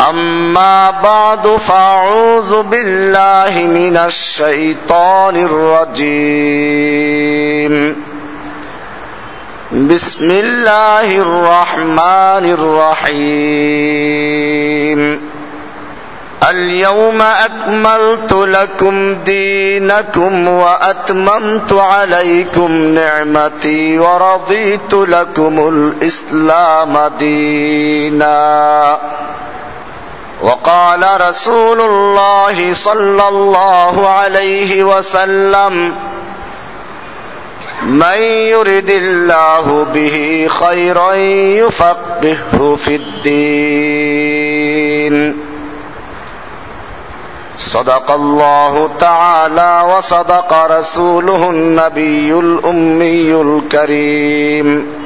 أما بعد فأعوذ بالله من الشيطان الرجيم. بسم الله الرحمن الرحيم. اليوم أكملت لكم دينكم وأتممت عليكم نعمتي ورضيت لكم الإسلام ديناً. وقال رسول الله صلى الله عليه وسلم من يرد الله به خيرا يفقهه في الدين. صدق الله تعالى وصدق رسوله النبي الأمي الكريم.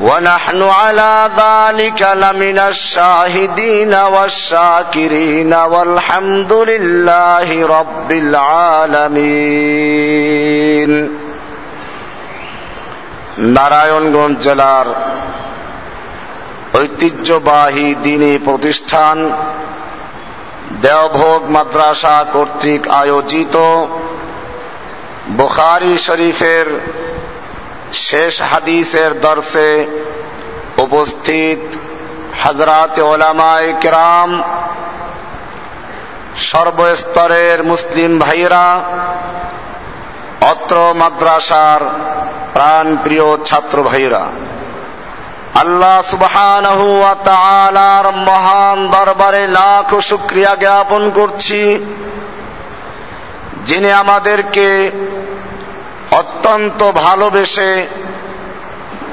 ونحن على ذلك لمن الشاهدين والشاكرين والحمد لله رب العالمين নারায়ণগঞ্জ জেলার ঐতিহ্যবাহী দিনী প্রতিষ্ঠান দেওভোগ মাদ্রাসা কর্তৃক আয়োজিত বুখারি শরীফের শেষ হাদিসের দর্শে উপস্থিত হজরাত ওলামায় কেরাম, সর্বস্তরের মুসলিম ভাইরা অত্র মাদ্রাসার প্রাণ প্রিয় ছাত্র ভাইরা আল্লাহ সুবহানাহু ওয়া মহান দরবারে লাখ শুকরিয়া জ্ঞাপন করছি, যিনি আমাদেরকে অত্যন্ত ভালোবেসে,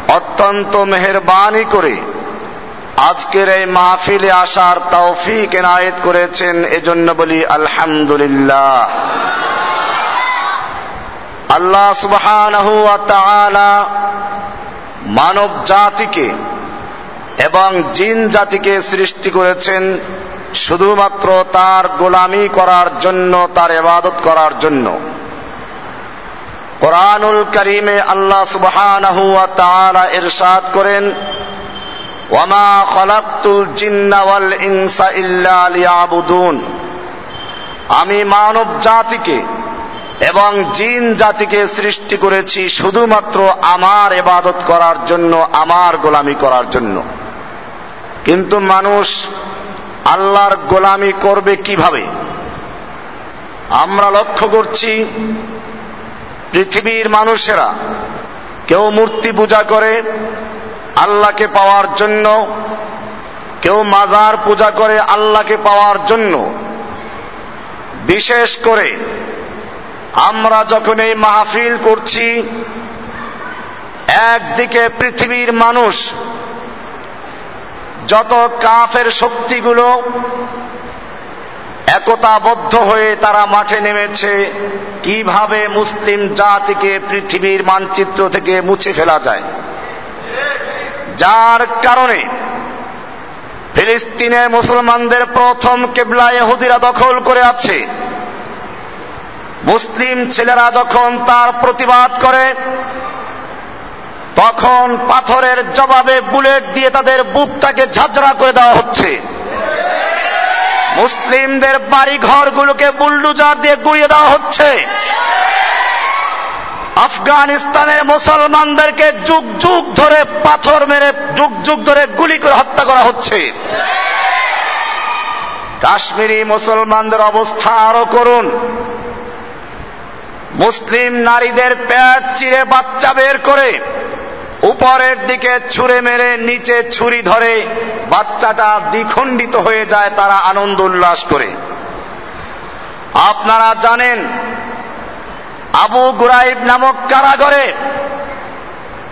অত্যন্ত মেহরবানি করে আজকের এই মাহফিলে আসার তৌফিক এনায়েত করেছেন, এজন্য বলি আলহামদুলিল্লাহ। আল্লাহ সুবহানাহু ওয়া তাআলা মানব জাতিকে এবং জিন জাতিকে সৃষ্টি করেছেন শুধুমাত্র তার গোলামি করার জন্য, তার এবাদত করার জন্য। কোরআনুল করিমে আল্লাহ সুবহানাহু ওয়া তাআলা ইরশাদ করেন, ওয়ামা খলাকতুল জিন্না ওয়াল ইনসা ইল্লা লিয়াবুদুন। আমি মানব জাতিকে এবং জিন জাতিকে সৃষ্টি করেছি শুধুমাত্র আমার এবাদত করার জন্য, আমার গোলামি করার জন্য। কিন্তু মানুষ আল্লাহর গোলামি করবে কীভাবে? আমরা লক্ষ্য করছি পৃথিবীর মানুষেরা কেউ মূর্তি পূজা করে আল্লাহকে পাওয়ার জন্য, কেউ মাজার পূজা করে আল্লাহকে পাওয়ার জন্য। বিশেষ করে আমরা যখন এই মাহফিল করছি, একদিকে পৃথিবীর মানুষ, যত কাফের শক্তিগুলো একতাবদ্ধ হয়ে তারা মাঠে নেমেছে। কীভাবে মুসলিম জাতিকে পৃথিবীর মানচিত্র থেকে মুছে ফেলা যায়? যার কারণে ফিলিস্তিনে মুসলমানদের প্রথম কেবলা ইহুদিরা দখল করে আছে। মুসলিম ছেলেরা যখন তার প্রতিবাদ করে, তখন পাথরের জবাবে বুলেট দিয়ে তাদের বুকটাকে ঝাঁঝরা করে দেওয়া হচ্ছে। মুসলিমদের বাড়ি ঘরগুলোকে বুলডুজার দিয়ে গুড়িয়ে দেওয়া হচ্ছে। আফগানিস্তানের মুসলমানদেরকে যুগ যুগ ধরে পাথর মেরে, যুগ যুগ ধরে গুলি করে হত্যা করা হচ্ছে। কাশ্মীরি মুসলমানদের অবস্থা আরও করুন। মুসলিম নারীদের পেট চিরে বাচ্চা বের করে। উপরের দিকে ছুঁড়ে মেরে নিচে ছুরি ধরে বাচ্চাটা দ্বিখণ্ডিত হয়ে যায় তারা আনন্দ উল্লাস করে। আপনারা জানেন, আবু গুরাইব নামক কারাগরে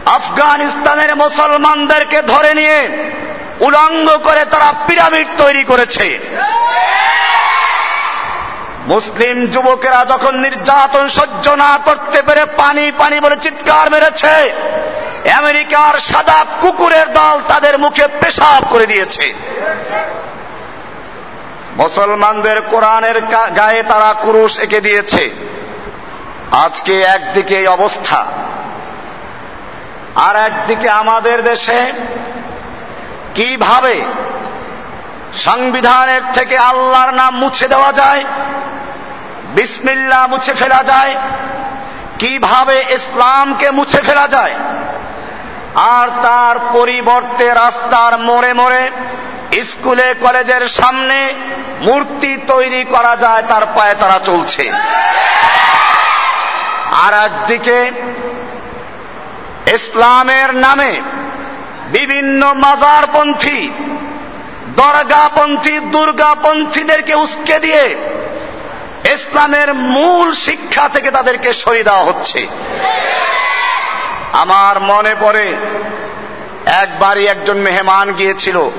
আফগানিস্তানের মুসলমানদেরকে ধরে নিয়ে উলঙ্গ করে তারা পিরামিড তৈরি করেছে। মুসলিম যুবকেরা যখন নির্যাতন সহ্য না করতে পেরে পানি পানি বলে চিৎকার মেরেছে আমেরিকার সাদা কুকুরের দল তাদের মুখে পেশাব করে দিয়েছে। মুসলমানদের কোরআনের গায়ে তারা কুরুশ এঁকে দিয়েছে। আজকে একদিকে এই অবস্থা। আর একদিকে আমাদের দেশে কীভাবে সংবিধানের থেকে আল্লাহর নাম মুছে দেওয়া যায় বিসমিল্লা মুছে ফেলা যায়, কীভাবে ইসলামকে মুছে ফেলা যায় আর তার পরিবর্তে রাস্তার মোড়ে মোড়ে স্কুলে, কলেজের সামনে মূর্তি তৈরি করা যায়, তার পায়ে তারা চলছে। আর একদিকে ইসলামের নামে বিভিন্ন মাজারপন্থী, দরগাপন্থী, দুর্গাপন্থীদেরকে উস্কে দিয়ে ইসলামের মূল শিক্ষা থেকে তাদেরকে সরিয়ে দেওয়া হচ্ছে। আমার মনে পড়ে, একবারই একজন মেহমান গিয়েছিল।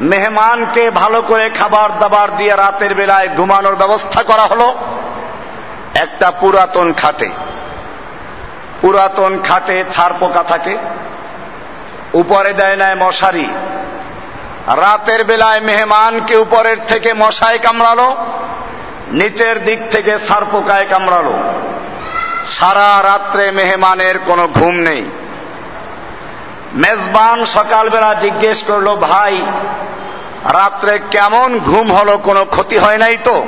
মেহমানকে ভালো করে খাবার দাবার দিয়ে রাতের বেলায় ঘুমানোর ব্যবস্থা করা হলো। একটা পুরাতন খাটে। পুরাতন খাটে ছাড় পোকা থাকে, উপরে দেয় নেয় মশারি। রাতের বেলায় মেহমানকে উপরের থেকে মশায় কামড়ালো, নিচের দিক থেকে সার পোকায় কামড়ালো। সারা রাত্রে মেহমানের কোনো ঘুম নেই। মেজবান সকালবেলা জিজ্ঞেস করল, ভাই, রাত্রে কেমন ঘুম হলো? কোনো ক্ষতি হয় নাই তো?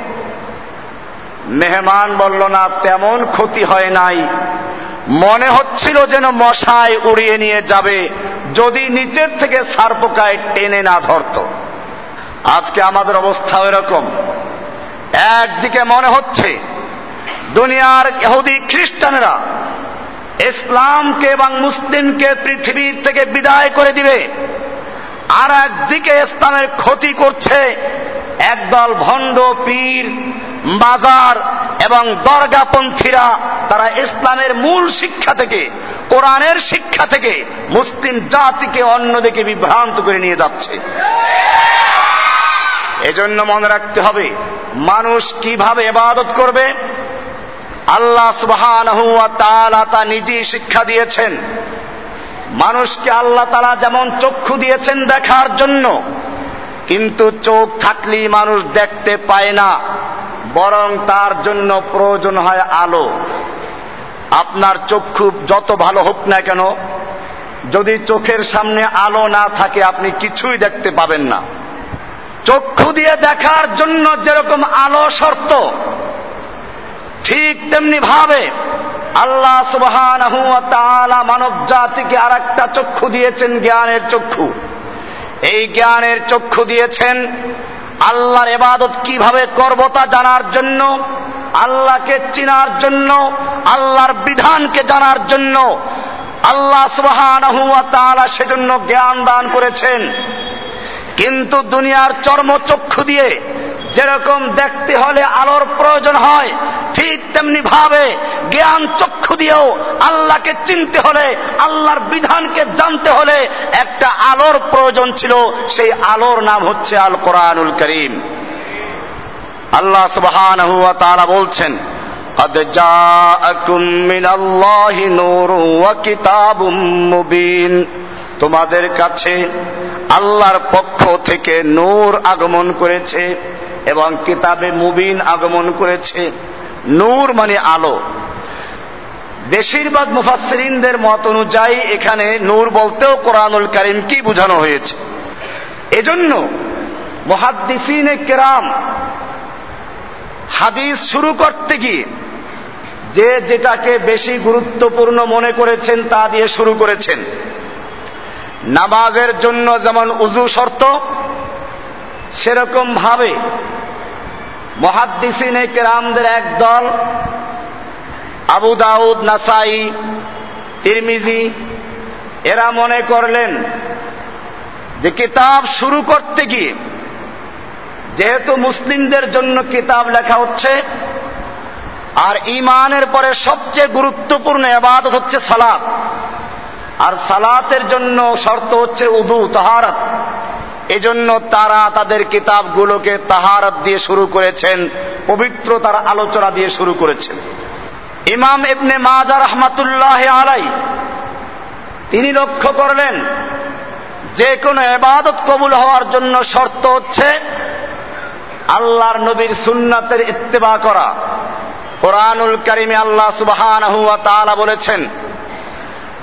মেহমান বলল, না, তেমন ক্ষতি হয় নাই। মনে হচ্ছিল যেন মশায় উড়িয়ে নিয়ে যাবে, যদি নিচের থেকে সারপোকায় টেনে না ধরত। আজকে আমাদের অবস্থা এরকম একদিকে মনে হচ্ছে দুনিয়ার ইহুদি খ্রিস্টানেরা ইসলামকে এবং মুসলিমকে পৃথিবীর থেকে বিদায় করে দিবে। আর একদিকে ইসলামের ক্ষতি করছে একদল ভণ্ড পীর বাজার এবং দরগাপন্থীরা। তারা ইসলামের মূল শিক্ষা থেকে, কোরআনের শিক্ষা থেকে মুসলিম জাতিকে অন্যদিকে বিভ্রান্ত করে নিয়ে যাচ্ছে। এজন্য মনে রাখতে হবে, মানুষ কীভাবে এবাদত করবে? আল্লাহ সুবহান তা নিজেই শিক্ষা দিয়েছেন। মানুষকে আল্লাহ তারা যেমন চক্ষু দিয়েছেন দেখার জন্য, কিন্তু চোখ থাকলেই মানুষ দেখতে পায় না, বরং তার জন্য প্রয়োজন হয় আলো। আপনার চক্ষু যত ভালো হোক না কেন, যদি চোখের সামনে আলো না থাকে, আপনি কিছুই দেখতে পাবেন না। চক্ষু দিয়ে দেখার জন্য যেরকম আলো শর্ত ঠিক তেমনি ভাবে আল্লাহ সুবহান মানব জাতিকে আর একটা চক্ষু দিয়েছেন জ্ঞানের চক্ষু। এই জ্ঞানের চক্ষু দিয়েছেন আল্লাহর এবাদত কীভাবে করব তা জানার জন্য, আল্লাহকে চিনার জন্য, আল্লাহর বিধানকে জানার জন্য আল্লাহ সুবহান সেজন্য জ্ঞান দান করেছেন। কিন্তু দুনিয়ার চর্মচক্ষু দিয়ে যেরকম দেখতে হলে আলোর প্রয়োজন হয় ঠিক তেমনি ভাবে জ্ঞান চক্ষু দিয়েও আল্লাহকে চিনতে হলে আল্লাহর বিধানকে জানতে হলে একটা আলোর প্রয়োজন ছিল সেই আলোর নাম হচ্ছে আল কোরআনুল করিম আল্লাহ সুবহান বলছেন قد جاءكم من الله نور وكتاب مبين তোমাদের কাছে আল্লাহর পক্ষ থেকে নূর আগমন করেছে এবং কিতাবে মুবিন আগমন করেছে। নূর মানে আলো। বেশিরভাগ মুফাসরিনদের মত অনুযায়ী এখানে নূর বলতেও কোরআনুল করিম কি বোঝানো হয়েছে। এজন্য মহাদ্দিসিনে কেরাম হাদিস শুরু করতে গিয়ে যে যেটাকে বেশি গুরুত্বপূর্ণ মনে করেছেন তা দিয়ে শুরু করেছেন। নামাজের জন্য যেমন উজু শর্ত সেরকম ভাবে মহাদ্দিসিনে কেরামদের এক দল, আবু দাউদ, নাসাই, তিরমিজি, এরা মনে করলেন যে কিতাব শুরু করতে গিয়ে যেহেতু মুসলিমদের জন্য কিতাব লেখা হচ্ছে, আর ইমানের পরে সবচেয়ে গুরুত্বপূর্ণ আবাদত হচ্ছে সালাত। আর সালাতের জন্য শর্ত হচ্ছে উদু, তাহারাত। এজন্য তারা তাদের কিতাবগুলোকে তাহারাত দিয়ে শুরু করেছেন পবিত্রতার আলোচনা দিয়ে শুরু করেছেন। ইমাম ইবনে মাজা রহমাতুল্লাহ আলাই তিনি লক্ষ্য করলেন, যে কোনো এবাদত কবুল হওয়ার জন্য শর্ত হচ্ছে আল্লাহর নবীর সুন্নাতের ইত্তেবা করা। কোরআনুল করিমে আল্লাহ সুবহান বলেছেন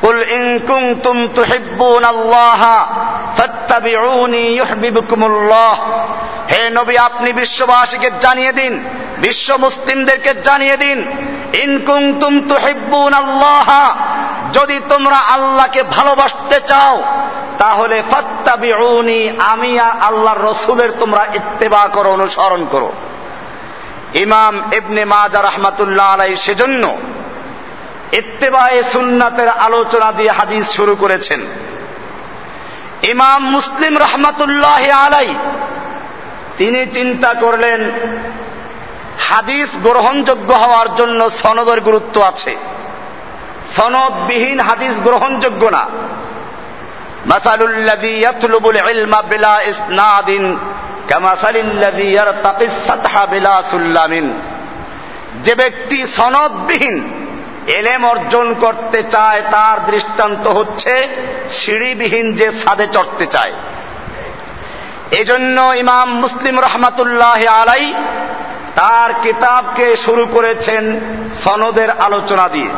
قل إن كنتم تحبون الله فاتبعوني يحببكم الله হে নবী আপনি বিশ্ববাসীকে জানিয়ে দিন বিশ্ব মুসলিমদেরকে জানিয়ে দিন ইনকুম তুম তুহিব্বুন আল্লাহ যদি তোমরা আল্লাহকে ভালোবাসতে চাও তাহলে ফাত্তাবিউনি আমি আল্লাহর রসুলের তোমরা ইত্তেবা করো অনুসরণ করো ইমাম ইবনে মাজা রহমাতুল্লাহ আলাই সেজন্য ইত্তেবায়ে সুন্নাতের আলোচনা দিয়ে হাদিস শুরু করেছেন। ইমাম মুসলিম রহমাতুল্লাহ আলাই, তিনি চিন্তা করলেন, হাদিস গ্রহণযোগ্য হওয়ার জন্য সনদের গুরুত্ব আছে। সনদবিহীন হাদিস গ্রহণযোগ্য না। যে ব্যক্তি সনদবিহীন এলেম অর্জন করতে চায়, তার দৃষ্টান্ত হচ্ছে সিঁড়িবিহীন যে সাদে চড়তে চায়। এজন্য ইমাম মুসলিম রহমাতুল্লাহ আলাই তার কিতাবকে শুরু করেছেন সনদের আলোচনা দিয়ে।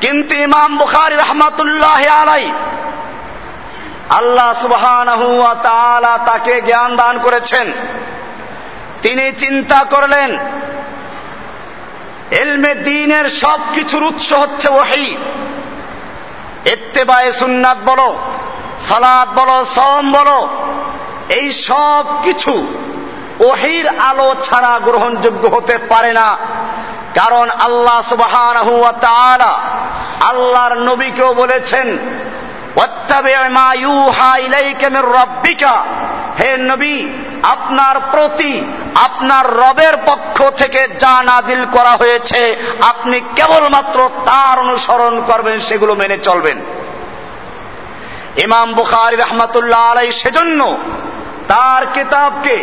কিন্তু ইমাম বুখারি রহমাতুল্লাহ আলাই আল্লাহ সুবহান তাকে জ্ঞান দান করেছেন। তিনি চিন্তা করলেন এলমে দিনের সব কিছুর উৎস হচ্ছে ওহি। এত্তেবায়ে সুন্নাত বলো সালাদ বলো সম বলো, এই সব কিছু ওহির আলো ছাড়া গ্রহণযোগ্য হতে পারে না। কারণ আল্লাহ সুবাহান আল্লাহর নবীকেও বলেছেন হে নবী, আপনার প্রতি, আপনার রবের পক্ষ থেকে যা নাজিল করা হয়েছে, আপনি কেবলমাত্র তার অনুসরণ করবেন, সেগুলো মেনে চলবেন। ইমাম বুখারি রহমতুল্লাহ আলাই সেজন্য তার কিতাবকে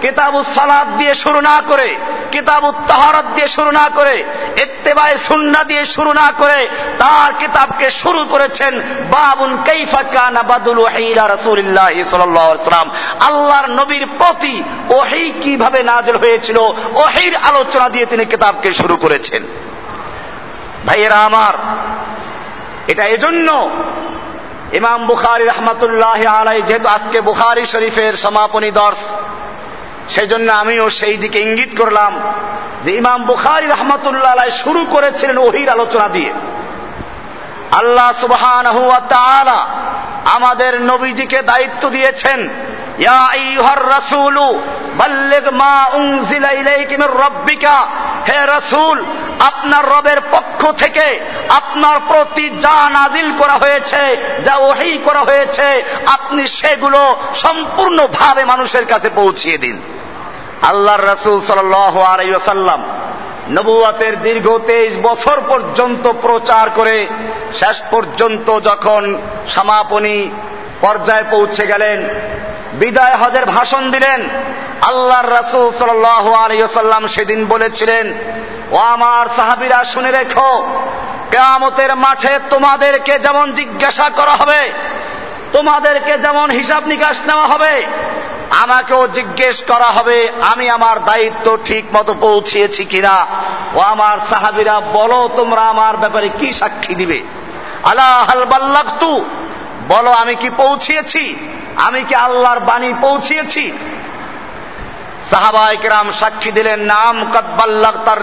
কিতাবু সালাদ দিয়ে শুরু না করে কিতাবু তাহারাত দিয়ে শুরু না করে এত্তেবায় সুন্না দিয়ে শুরু না করে, তার কিতাবকে শুরু করেছেন বাবুন কাইফা কানা বাদুল ওয়াহিলা রাসূলুল্লাহ সাল্লাল্লাহু আল্লাহর নবীর প্রতি ওহী কীভাবে নাযিল হয়েছিল ওহীর আলোচনা দিয়ে তিনি কিতাবকে শুরু করেছেন। ভাইয়েরা আমার, এটা এজন্য ইমাম বুখারি রহমতুল্লাহ আলাই যেহেতু আজকে বুখারি শরীফের সমাপনী দর্শ সেই জন্য আমিও সেই দিকে ইঙ্গিত করলাম যে ইমাম বুখারি রহমতুল্লাহ আলাই শুরু করেছিলেন ওহির আলোচনা দিয়ে। আল্লাহ সুবহান আমাদের নবীজিকে দায়িত্ব দিয়েছেন হে রাসূল, আপনার রবের পক্ষ থেকে আপনার প্রতি যা নাজিল করা হয়েছে, যা ওহি করা হয়েছে, আপনি সেগুলো সম্পূর্ণভাবে মানুষের কাছে পৌঁছিয়ে দিন। আল্লাহর রাসূল ওয়াসাল্লাম নবুয়াতের দীর্ঘ তেইশ বছর পর্যন্ত প্রচার করে, শেষ পর্যন্ত যখন সমাপনী পর্যায়ে পৌঁছে গেলেন। বিদায় হজের ভাষণ দিলেন। আল্লাহর রাসুল সাল্লাহ আলিয়াল্লাম সেদিন বলেছিলেন, ও আমার সাহাবিরা, শুনে রেখো, কেয়ামতের মাঠে তোমাদেরকে যেমন জিজ্ঞাসা করা হবে, তোমাদেরকে যেমন হিসাব নিকাশ নেওয়া হবে, আমাকেও জিজ্ঞেস করা হবে, আমি আমার দায়িত্ব ঠিক মতো পৌঁছিয়েছি কিনা। ও আমার সাহাবিরা, বলো তোমরা আমার ব্যাপারে কি সাক্ষী দিবে? আল্লাহ বলো আমি কি পৌঁছিয়েছি? আমি কি আল্লাহর বাণী পৌঁছিয়েছি? সাহাবাই কেরাম সাক্ষী দিলেন, নাম কদ্বাল্লাগ তার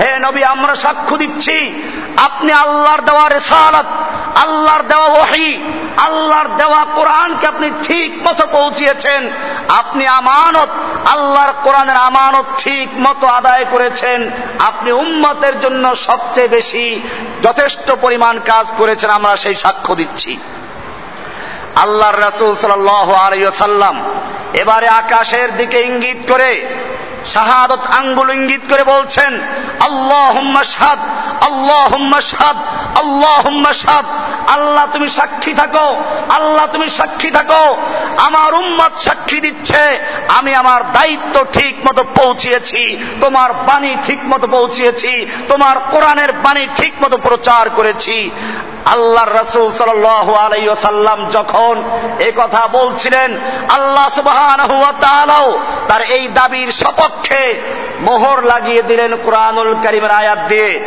হে নবী, আমরা সাক্ষ্য দিচ্ছি, আপনি আল্লাহর দেওয়া রেসালত, আল্লাহর দেওয়া ওহী, আল্লাহর দেওয়া কোরআনকে আপনি ঠিক মতো পৌঁছিয়েছেন। আপনি আমানত, আল্লাহর কোরআনের আমানত ঠিক মতো আদায় করেছেন। আপনি উম্মতের জন্য সবচেয়ে বেশি যথেষ্ট পরিমাণ কাজ করেছেন, আমরা সেই সাক্ষ্য দিচ্ছি। আল্লাহর রাসূল সাল্লাম এবারে আকাশের দিকে ইঙ্গিত করে, শাহাদত আঙ্গুল ইঙ্গিত করে বলছেন আল্লাহ সাদ আল্লাহ সাদ আল্লাহ সাদ আল্লাহ তুমি সাক্ষী থাকো, আল্লাহ তুমি সাক্ষী থাকো, আমার উম্মত সাক্ষী দিচ্ছে, আমি আমার দায়িত্ব ঠিক মতো পৌঁছিয়েছি, তোমার বাণী ঠিক মতো পৌঁছিয়েছি, তোমার কোরআনের বাণী ঠিক মতো প্রচার করেছি। আল্লাহর রসুল সাল আলাইসাল্লাম যখন এ কথা বলছিলেন, আল্লাহ সুবাহ তার এই দাবির সপক্ষে মোহর লাগিয়ে দিলেন কোরআনুল করিমের আয়াত দিয়ে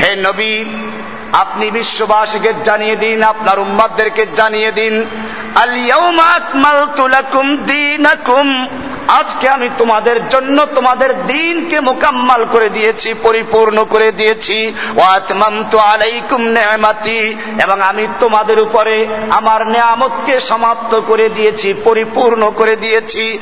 হে নবী, আপনি বিশ্ববাসীকে জানিয়ে দিন, আপনার উম্মাদদেরকে জানিয়ে দিন আলিয়াউমা আকমালতু লাকুম দীনাকুম। আজকে আমি তোমাদের জন্য তোমাদের দিনকে মোকাম্মাল করে দিয়েছি, পরিপূর্ণ করে দিয়েছি। এবং আমি তোমাদের উপরে আমার নেয়ামতকে সমাপ্ত করে দিয়েছি, পরিপূর্ণ করে দিয়েছি।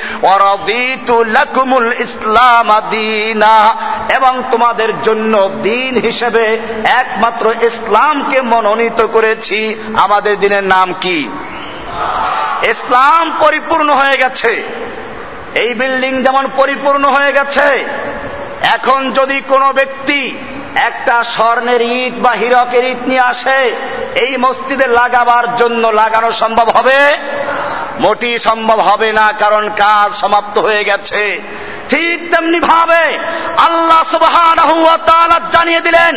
লাকুমুল ইসলাম দিনা। এবং তোমাদের জন্য দিন হিসেবে একমাত্র ইসলামকে মনোনীত করেছি। আমাদের দিনের নাম কি? ইসলাম পরিপূর্ণ হয়ে গেছে। এই বিল্ডিং যেমন পরিপূর্ণ হয়ে গেছে, এখন যদি কোনো ব্যক্তি একটা স্বর্ণের ইট বা হীরকের ইট নিয়ে আসে, এই মসজিদে লাগাবার জন্য লাগানো সম্ভব হবে? মোটি সম্ভব হবে না, কারণ কাজ সমাপ্ত হয়ে গেছে। ঠিক তেমনি ভাবে আল্লাহ জানিয়ে দিলেন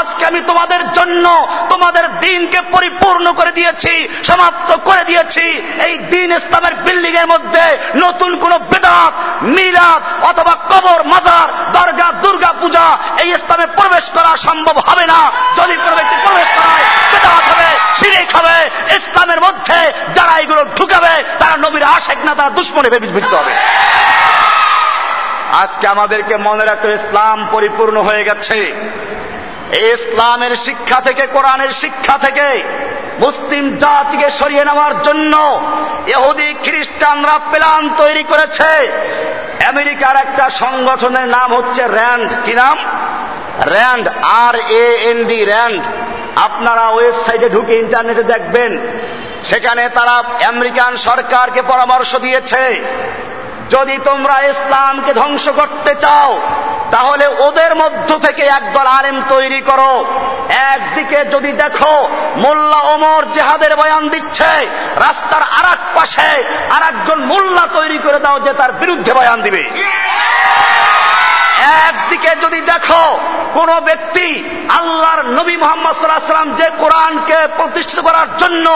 আজকে আমি তোমাদের জন্য তোমাদের দিনকে পরিপূর্ণ করে দিয়েছি, সমাপ্ত করে দিয়েছি। এই দিন ইসলামের বিল্ডিং এর মধ্যে নতুন কোন বেদাত, মিলাদ অথবা কবর, মাজার, দরগা, দুর্গা পূজা এই ইসলামে প্রবেশ করা সম্ভব হবে না। যদি কোনো ব্যক্তি প্রবেশ করায় বেদাত হবে, শিরিক হবে, ইসলামের মধ্যে যারা এগুলো ঢুকাবে, তারা নবীর আশেক না, তারা দুশ্মনে বিভক্ত হবে। আজকে আমাদেরকে মনে রাখতে ইসলাম পরিপূর্ণ হয়ে গেছে। ইসলামের শিক্ষা থেকে, কোরআনের শিক্ষা থেকে মুসলিম জাতিকে সরিয়ে নেওয়ার জন্য এহুদি খ্রিস্টানরা প্ল্যান তৈরি করেছে। আমেরিকার একটা সংগঠনের নাম হচ্ছে র্যান্ড। কি নাম? Rand R A N D Rand. আপনারা ওয়েবসাইটে ঢুকে ইন্টারনেটে দেখবেন, সেখানে তারা আমেরিকান সরকারকে পরামর্শ দিয়েছে, যদি তোমরা ইসলামকে ধ্বংস করতে চাও, তাহলে ওদের মধ্য থেকে একদল আলেম তৈরি করো। একদিকে যদি দেখো মোল্লা ওমর জেহাদের বয়ান দিচ্ছে, রাস্তার আর পাশে আর একজন মোল্লা তৈরি করে দাও যে তার বিরুদ্ধে বয়ান দিবে। একদিকে যদি দেখো কোন ব্যক্তি আল্লাহর নবী মোহাম্মদ সাল্লাম যে কোরআনকে প্রতিষ্ঠিত করার জন্য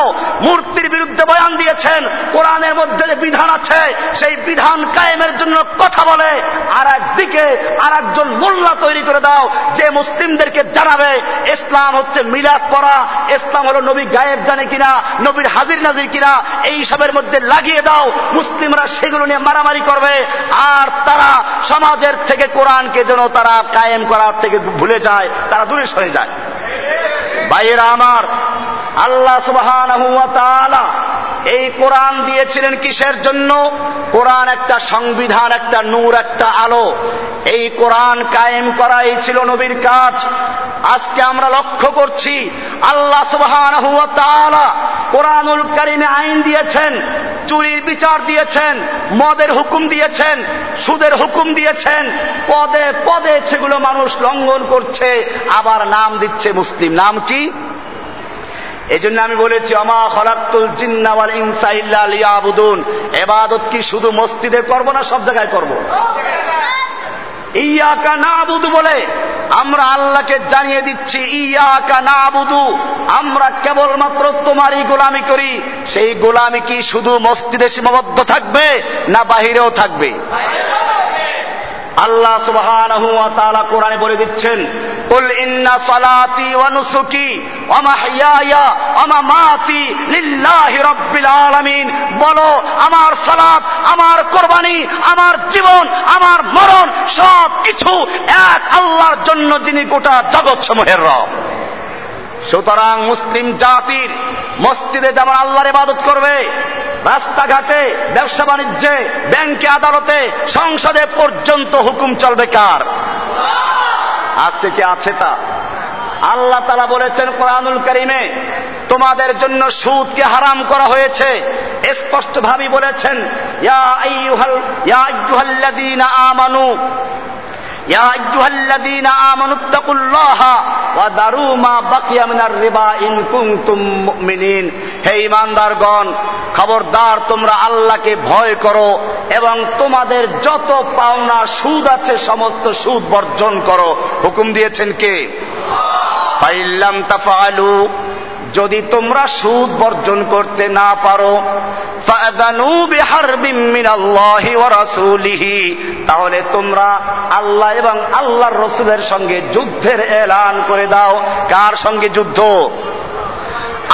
মূর্তির বিরুদ্ধে বয়ান দিয়েছেন, কোরআনের মধ্যে যে বিধান আছে, সেই বিধান কায়েমের জন্য কথা বলে আর একদিকে আর একজন মোল্লা তৈরি করে দাও যে মুসলিমদেরকে জানাবে, ইসলাম হচ্ছে মিলাদ পড়া, ইসলাম হলো নবী গায়েব জানে কিনা, নবীর হাজির নাজির কিনা, এই সবের মধ্যে লাগিয়ে দাও, মুসলিমরা সেগুলো নিয়ে মারামারি করবে, আর তারা সমাজের থেকে কোরআনকে যেন তারা কায়েম করার থেকে ভুলে যায়, তারা দূরে সরে যায়। ভাইয়েরা আমার, আল্লাহ সুবহান এই কোরআন দিয়েছিলেন কিসের জন্য? কোরআন একটা সংবিধান, একটা নূর, একটা আলো। এই কোরআন কায়েম করাই ছিল নবীর কাজ। আজকে আমরা লক্ষ্য করছি, আল্লাহ সুবহান কোরআনুল কারিমে আইন দিয়েছেন চুরির বিচার দিয়েছেন, মদের হুকুম দিয়েছেন, সুদের হুকুম দিয়েছেন, পদে পদে সেগুলো মানুষ লঙ্ঘন করছে, আবার নাম দিচ্ছে মুসলিম। নাম কি? এই জন্য আমি বলেছি অমা খলাক্তুল জিন্নাওয়াল ইনসাইল্লা লিয়াবুদুন। এবাদত কি শুধু মসজিদে করব না সব জায়গায় করব? ইয়াকা না বলে, আমরা আল্লাহকে জানিয়ে দিচ্ছি, ইয়াকা না বুধু আমরা কেবলমাত্র তোমারই গোলামি করি। সেই গোলামি কি শুধু মসজিদে সীমাবদ্ধ থাকবে না বাহিরেও থাকবে? আল্লাহ তাআলা কোরআনে বলে দিচ্ছেন ওয়া নুসুকি ওয়া মাহইয়ায়া ওয়া মামাতি লিল্লাহি রাব্বিল আলামিন। বলো, আমার সালাত, আমার কোরবানি, আমার জীবন, আমার মরণ সব কিছু এক আল্লাহর জন্য যিনি গোটা জগৎ রব। সুতরাং মুসলিম জাতির মসজিদে যেমন আল্লাহর ইবাদত করবে, রাস্তাঘাটে, ব্যবসা বাণিজ্যে, ব্যাংকে আদালতে, সংসদে পর্যন্ত হুকুম চলবে কার? আজকে কি আছে তা? আল্লাহ তালা বলেছেন কোরআনুল করিমে, তোমাদের জন্য সুদকে হারাম করা হয়েছে। স্পষ্ট ভাবে বলেছেন আমানু يا أيها الذين آمنوا اتقوا الله وذروا ما بقي من الربا إن كنتم مؤمنين হে ইমানদারগণ খবরদার তোমরা আল্লাহকে ভয় করো এবং তোমাদের যত পাওনা সুদ আছে সমস্ত সুদ বর্জন করো হুকুম দিয়েছেন কে ফাইল্লাম তাফালু যদি তোমরা সুদ বর্জন করতে না পারো তাহলে তোমরা আল্লাহ এবং আল্লাহর রসুলের সঙ্গে যুদ্ধের এলান করে দাও। কার সঙ্গে যুদ্ধ?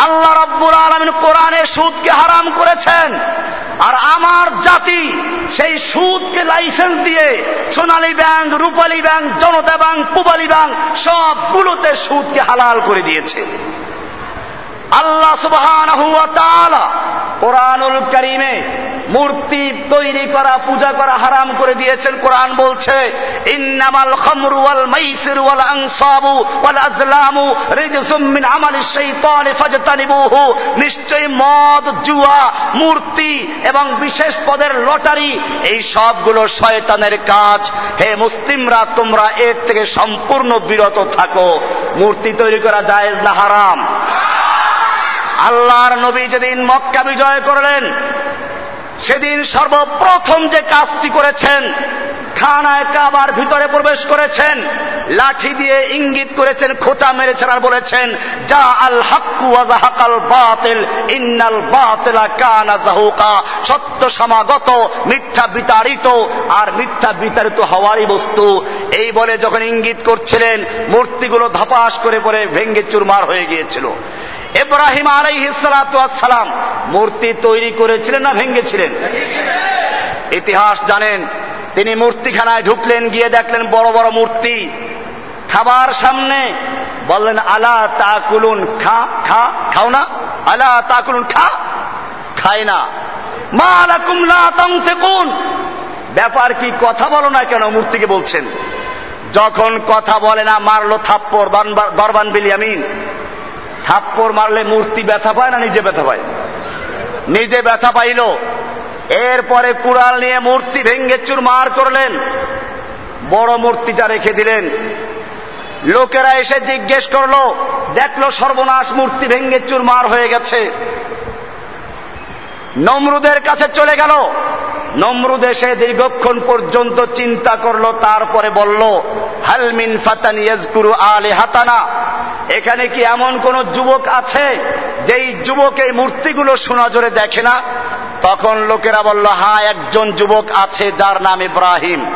আল্লাহ রব্বুল আলমিন কোরআনে সুদকে হারাম করেছেন। আর আমার জাতি সেই সুদকে লাইসেন্স দিয়ে Sonali bank, Rupali bank, Janata bank, Pubali bank সবগুলোতে সুদকে হালাল করে দিয়েছে। আল্লাহ সুবহান কোরআনুল কারীমে মূর্তি তৈরি করা, পূজা করা হারাম করে দিয়েছেন। কোরআন বলছে নিশ্চয়ই মদ, জুয়া, মূর্তি এবং বিশেষ পদের লটারি, এই সবগুলো শয়তানের কাজ। হে মুসলিমরা, তোমরা এর থেকে সম্পূর্ণ বিরত থাকো। মূর্তি তৈরি করা জায়েজ না হারাম? আল্লাহর নবী যেদিন মক্কা বিজয় করলেন, সেদিন সর্বপ্রথম যে কাজটি করেছেন, খানায় কাবার ভিতরে প্রবেশ করেছেন, লাঠি দিয়ে ইঙ্গিত করেছেন, খোঁচা মেরেছেন আর বলেছেন, যা আল হাক্কু ওয়াজাহাকাল বাতিল, ইন্নাল বাতিলা কানা জাহুকা সত্য সমাগত, মিথ্যা বিতাড়িত আর মিথ্যা বিতাড়িত হওয়ারই বস্তু। এই বলে যখন ইঙ্গিত করছিলেন, মূর্তিগুলো ধপাস করে পরে ভেঙ্গে চুরমার হয়ে গিয়েছিল। ইব্রাহিম আলাইহিসালাম মূর্তি তৈরি করেছিলেন না ভেঙ্গেছিলেন ইতিহাস জানেন, তিনি মূর্তিখানায় ঢুকলেন, গিয়ে দেখলেন বড় বড় মূর্তি। খাবার সামনে বললেন, আলা তাকুলুন, খা খা, খাও না। আলা তাকুলুন, খা খায় না। মা আলাকুম ব্যাপার কি, কথা বলো না কেন মূর্তিকে বলছেন? যখন কথা বলে না, মারলো থাপ্পর দরবান বিলিয়ামিন থাপ্পর মারলে মূর্তি ব্যথা পায় না নিজে ব্যথা পায়? নিজে ব্যথা পাইল। এরপরে কুড়াল নিয়ে মূর্তি ভেঙ্গে চুরমার করলেন। বড় মূর্তিটা রেখে দিলেন। লোকেরা এসে জিজ্ঞেস করল, দেখল সর্বনাশ, মূর্তি ভেঙ্গে চুরমার হয়ে গেছে। নমরুদের কাছে চলে গেল। নমরুদ এসে দীর্ঘক্ষণ পর্যন্ত চিন্তা করল, তারপরে বলল হালমিন ফাতান ইয়াজকুরু আলে হাতানা এখানে কি এমন কোন যুবক আছে যেই যুবক এই মূর্তিগুলো সোনাজোরে দেখে না? তখন লোকেরা বলল হ্যাঁ একজন যুবক আছে যার নাম ইব্রাহিম।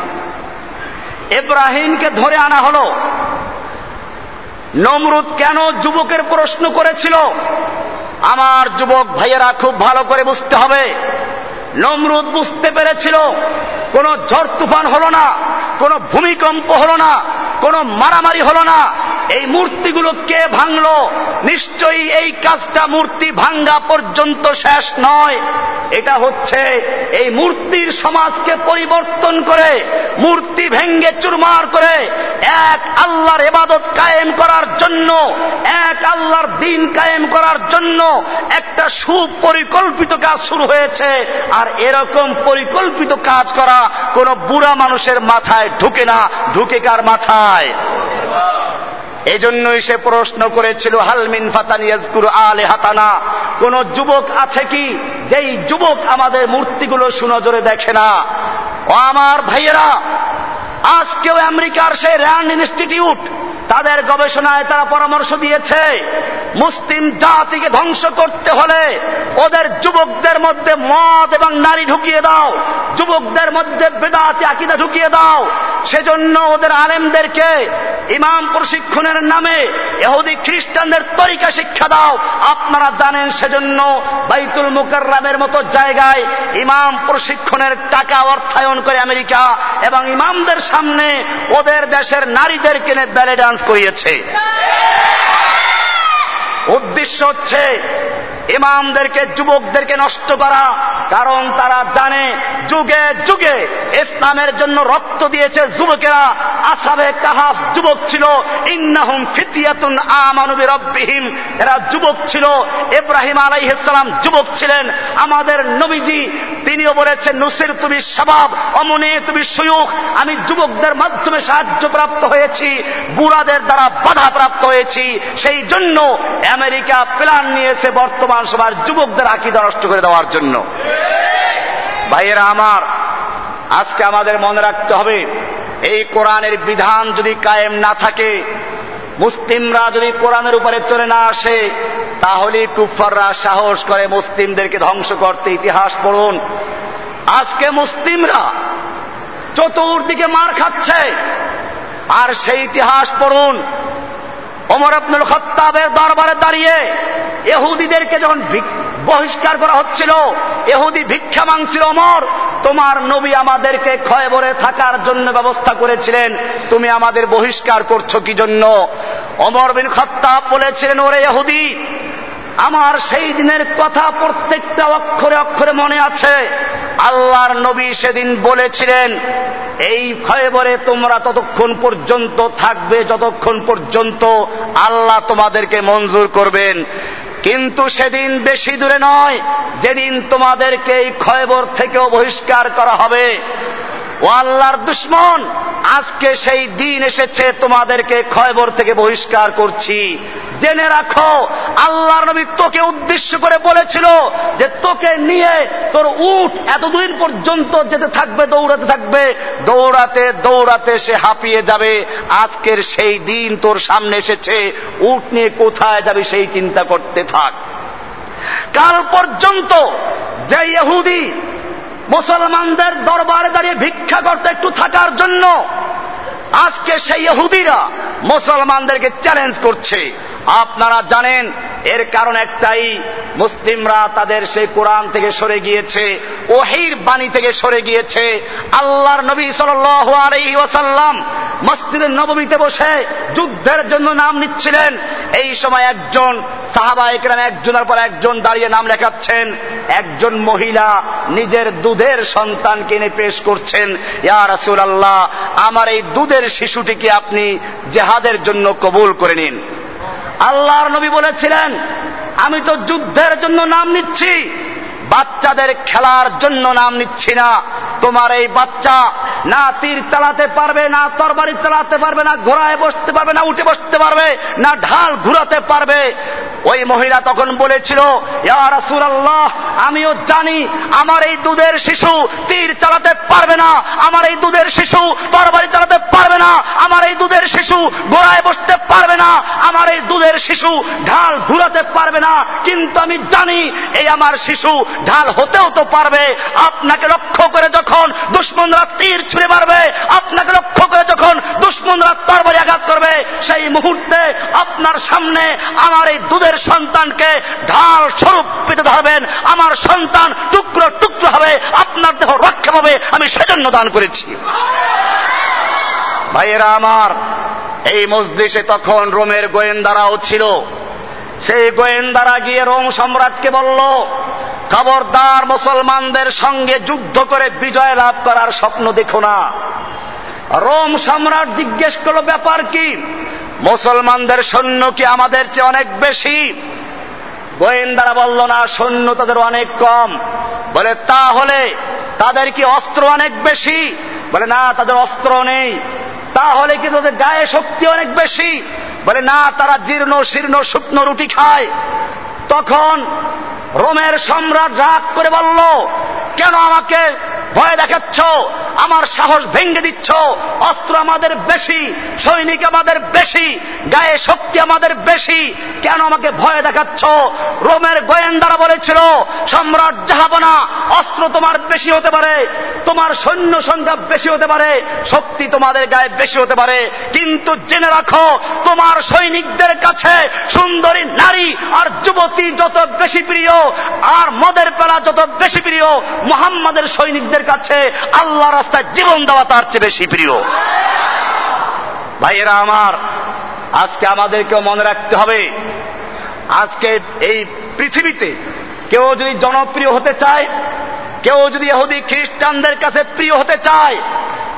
ইব্রাহিমকে ধরে আনা হলো। নমরুদ কেন যুবকের প্রশ্ন করেছিল? আমার যুবক ভাইয়েরা খুব ভালো করে বুঝতে হবে। নমরুদ বুঝতে পেরেছিল, কোন ঝড় তুফান হল না, কোন ভূমিকম্প হল না, কোন মারামারি হলো না এই মূর্তিগুলো কে ভাঙল? নিশ্চয়ই এই কাজটা মূর্তি ভাঙ্গা পর্যন্ত শেষ নয়। এটা হচ্ছে এই মূর্তির সমাজকে পরিবর্তন করে, মূর্তি ভেঙ্গে চুরমার করে, এক আল্লাহর এবাদত কায়েম করার জন্য, এক আল্লাহর দিন কায়েম করার জন্য একটা সুপরিকল্পিত কাজ শুরু হয়েছে। আর এরকম পরিকল্পিত কাজ করা কোন বুড়া মানুষের মাথায় ঢুকে না, ঢুকে কার মাথায়? এজন্যই সে প্রশ্ন করেছিল হালমিন ফাতানিয়াজকুর আলে হাতানা কোন যুবক আছে কি? যেই যুবক আমাদের মূর্তিগুলো সুনজরে দেখে না। ও আমার ভাইয়েরা, আজকেও আমেরিকার সেই র্যান্ড ইনস্টিটিউট, তাদের গবেষণায় তারা পরামর্শ দিয়েছে মুসলিম জাতিকে ধ্বংস করতে হলে ওদের যুবকদের মধ্যে মদ এবং নারী ঢুকিয়ে দাও। যুবকদের মধ্যে বেদাতি আকিদা ঢুকিয়ে দাও। সেজন্য ওদের আলেমদেরকে ইমাম প্রশিক্ষণের নামে এহুদি খ্রিস্টানদের তরিকা শিক্ষা দাও। আপনারা জানেন সেজন্য বাইতুল মুকাররামের মতো জায়গায় ইমাম প্রশিক্ষণের টাকা অর্থায়ন করে আমেরিকা এবং ইমামদের সামনে ওদের দেশের নারীদের কিনে ব্যালে ডান্স করিয়েছে। উদ্দেশ্য হচ্ছে ইমামদেরকে, যুবকদেরকে নষ্ট করা, কারণ তারা জানে যুগে যুগে ইসলামের জন্য রক্ত দিয়েছে যুবকেরা। আসাবে কাহাফ যুবক ছিল, ইন্নাহুম ফিতিয়াতুন আমানুবি রব্বিহিম এরা যুবক ছিল, ইব্রাহিম আলাইহিসসালাম যুবক ছিলেন। আমাদের নবীজি, তিনিও বলেছেন, নুসির তুমি স্বভাব অমনে তুমি সুয়ুখ। আমি যুবকদের মাধ্যমে সাহায্য প্রাপ্ত হয়েছি, বুড়াদের দ্বারা বাধা প্রাপ্ত হয়েছি। সেই জন্য আমেরিকা প্ল্যান নিয়েছে বর্তমান সবার যুবকদের আকিদা নষ্ট করে দেওয়ার জন্য। ভাইয়েরা আমার, আজকে আমাদের মনে রাখতে হবে, এই কোরআনের বিধান যদি কায়েম না থাকে, মুসলিমরা যদি কোরআনের উপরে চলে না আসে তাহলে কুফাররা সাহস করে মুসলিমদেরকে ধ্বংস করতে। ইতিহাস পড়ুন, আজকে মুসলিমরা চতুর্দিকে মার খাচ্ছে, আর সেই ইতিহাস পড়ুন ওমর আব্দুল খত্তাবের দরবারে দাঁড়িয়ে এহুদিদেরকে যখন বহিষ্কার করা হচ্ছিল এহুদি ভিক্ষা মাংছিল অমর তোমার নবী আমাদেরকে ক্ষয় বরে থাকার জন্য ব্যবস্থা করেছিলেন। তুমি আমাদের বহিষ্কার করছ কি জন্য? অমর বিন খত্তাব বলেছিলেন, ওরে এহুদি আমার সেই দিনের কথা প্রত্যেকটা অক্ষরে অক্ষরে মনে আছে। আল্লাহর নবী সেদিন বলেছিলেন, এই খয়বরে তোমরা ততক্ষণ পর্যন্ত থাকবে, যতক্ষণ পর্যন্ত আল্লাহ তোমাদেরকে মঞ্জুর করবেন। কিন্তু সেদিন বেশি দূরে নয়, যেদিন তোমাদেরকে এই খয়বর থেকেও বহিষ্কার করা হবে। ও আল্লাহর দুশ্মন, আজকে সেই দিন এসেছে, তোমাদেরকে খয়বর থেকে বহিষ্কার করছি। জেনে রাখো, আল্লাহর নবী তোকে উদ্দেশ্য করে বলেছিল যে তোকে নিয়ে তোর উঠ এতদিন পর্যন্ত যেতে থাকবে, দৌড়াতে থাকবে। দৌড়াতে দৌড়াতে সে হাঁপিয়ে যাবে। আজকের সেই দিন তোর সামনে এসেছে, উঠ নিয়ে কোথায় যাবে সেই চিন্তা করতে থাক। কাল পর্যন্ত যে ইহুদি মুসলমানদের দরবারে দাঁড়িয়ে ভিক্ষা করতে একটু থাকার জন্য, আজকে সেই ইহুদিরা মুসলমানদেরকে চ্যালেঞ্জ করছে। আপনারা জানেন, এর কারণ একটাই, মুসলিমরা তাদের সেই কোরআন থেকে সরে গিয়েছে, ওহির বাণী থেকে সরে গিয়েছে। আল্লাহর নবী সাল্লাম মসজিদের নবমীতে বসে যুদ্ধের জন্য নাম নিচ্ছিলেন। এই সময় একজন সাহাবা একরাম একজনের পর একজন দাঁড়িয়ে নাম লেখাচ্ছেন। একজন মহিলা নিজের দুধের সন্তান কিনে পেশ করছেন। ইয়া রাসুল আল্লাহ আমার এই দুধের শিশুটিকে আপনি জেহাদের জন্য কবুল করে নিন। আল্লাহর নবী বলেছিলেন আমি তো যুদ্ধের জন্য নাম নিচ্ছি। বাচ্চাদের খেলার জন্য নাম নিচ্ছি না। তোমার এই বাচ্চা না তীর চালাতে পারবে, না তরবারি চালাতে পারবে, না ঘোড়ায় বসতে পারবে, না উঠে বসতে পারবে, না ঢাল ঘুরাতে পারবে। ওই মহিলা তখন বলেছিল আল্লাহ আমিও জানি আমার এই দুধের শিশু তীর চালাতে পারবে না, আমার এই দুধের শিশু তরবারি চালাতে পারবে না, আমার এই দুধের শিশু ঘোড়ায় বসতে পারবে না, আমার এই দুধের শিশু ঢাল ঘুরাতে পারবে না, কিন্তু আমি জানি এই আমার শিশু ঢাল হতেও তো পারবে। আপনাকে লক্ষ্য করে যখন দুশ্মনরা তীর ছুঁড়ে মারবে, আপনাকে লক্ষ্য করে যখন দুশ্মনরা তরবারি আঘাত করবে, সেই মুহূর্তে আপনার সামনে আমার এই দুধের সন্তানকে ঢাল স্বরূপ পেতে ধরবেন। আমার সন্তান টুকরো টুকরো হবে, আপনার দেহ রক্ষা পাবে, আমি সেজন্য দান করেছি। ভাইয়েরা আমার, এই মসজিষে তখন রোমের গোয়েন্দারাও ছিল। সেই গোয়েন্দারা গিয়ে রোম সম্রাটকে বলল খবরদার মুসলমানদের সঙ্গে যুদ্ধ করে বিজয় লাভ করার স্বপ্ন দেখো না। রোম সম্রাট জিজ্ঞেস করল, ব্যাপার কি? মুসলমানদের সৈন্য কি আমাদের চেয়ে অনেক বেশি? গোয়েন্দারা বলল, না, সৈন্য তাদের অনেক কম। বলে, তাহলে তাদের কি অস্ত্র অনেক বেশি? বলে, না, তাদের অস্ত্র নেই। তাহলে কি তাদের গায়ে শক্তি অনেক বেশি? বলে, না, তারা জীর্ণ শীর্ণ শুকনো রুটি খায়। তখন রোমের সম্রাট রাগ করে বলল কেন আমাকে ভয় দেখাচ্ছ? আমার সাহস ভেঙে দিচ্ছ। অস্ত্র আমাদের বেশি, সৈনিক আমাদের বেশি, গায়ে শক্তি আমাদের বেশি। কেন আমাকে ভয় দেখাচ্ছ? রোমের গোয়েন্দারা বলেছিল, সম্রাট জাহাবনা অস্ত্র তোমার বেশি হতে পারে, তোমার সৈন্য সংখ্যা বেশি হতে পারে, শক্তি তোমাদের গায়ে বেশি হতে পারে। কিন্তু জেনে রাখো, তোমার সৈনিকদের কাছে সুন্দরী নারী আর যুবতী যত বেশি প্রিয়, আর মদের পেলা যত বেশি প্রিয় মোহাম্মদের সৈনিকদের কাছে আল্লাহ রাস্তায় জীবন দেওয়া তার চেয়ে বেশি প্রিয়। ভাইয়েরা আমার, আজকে আমাদেরকেও মনে রাখতে হবে, আজকে এই পৃথিবীতে কেউ যদি জনপ্রিয় হতে চায়, কেউ যদি এহুদি খ্রিস্টানদের কাছে প্রিয় হতে চায়,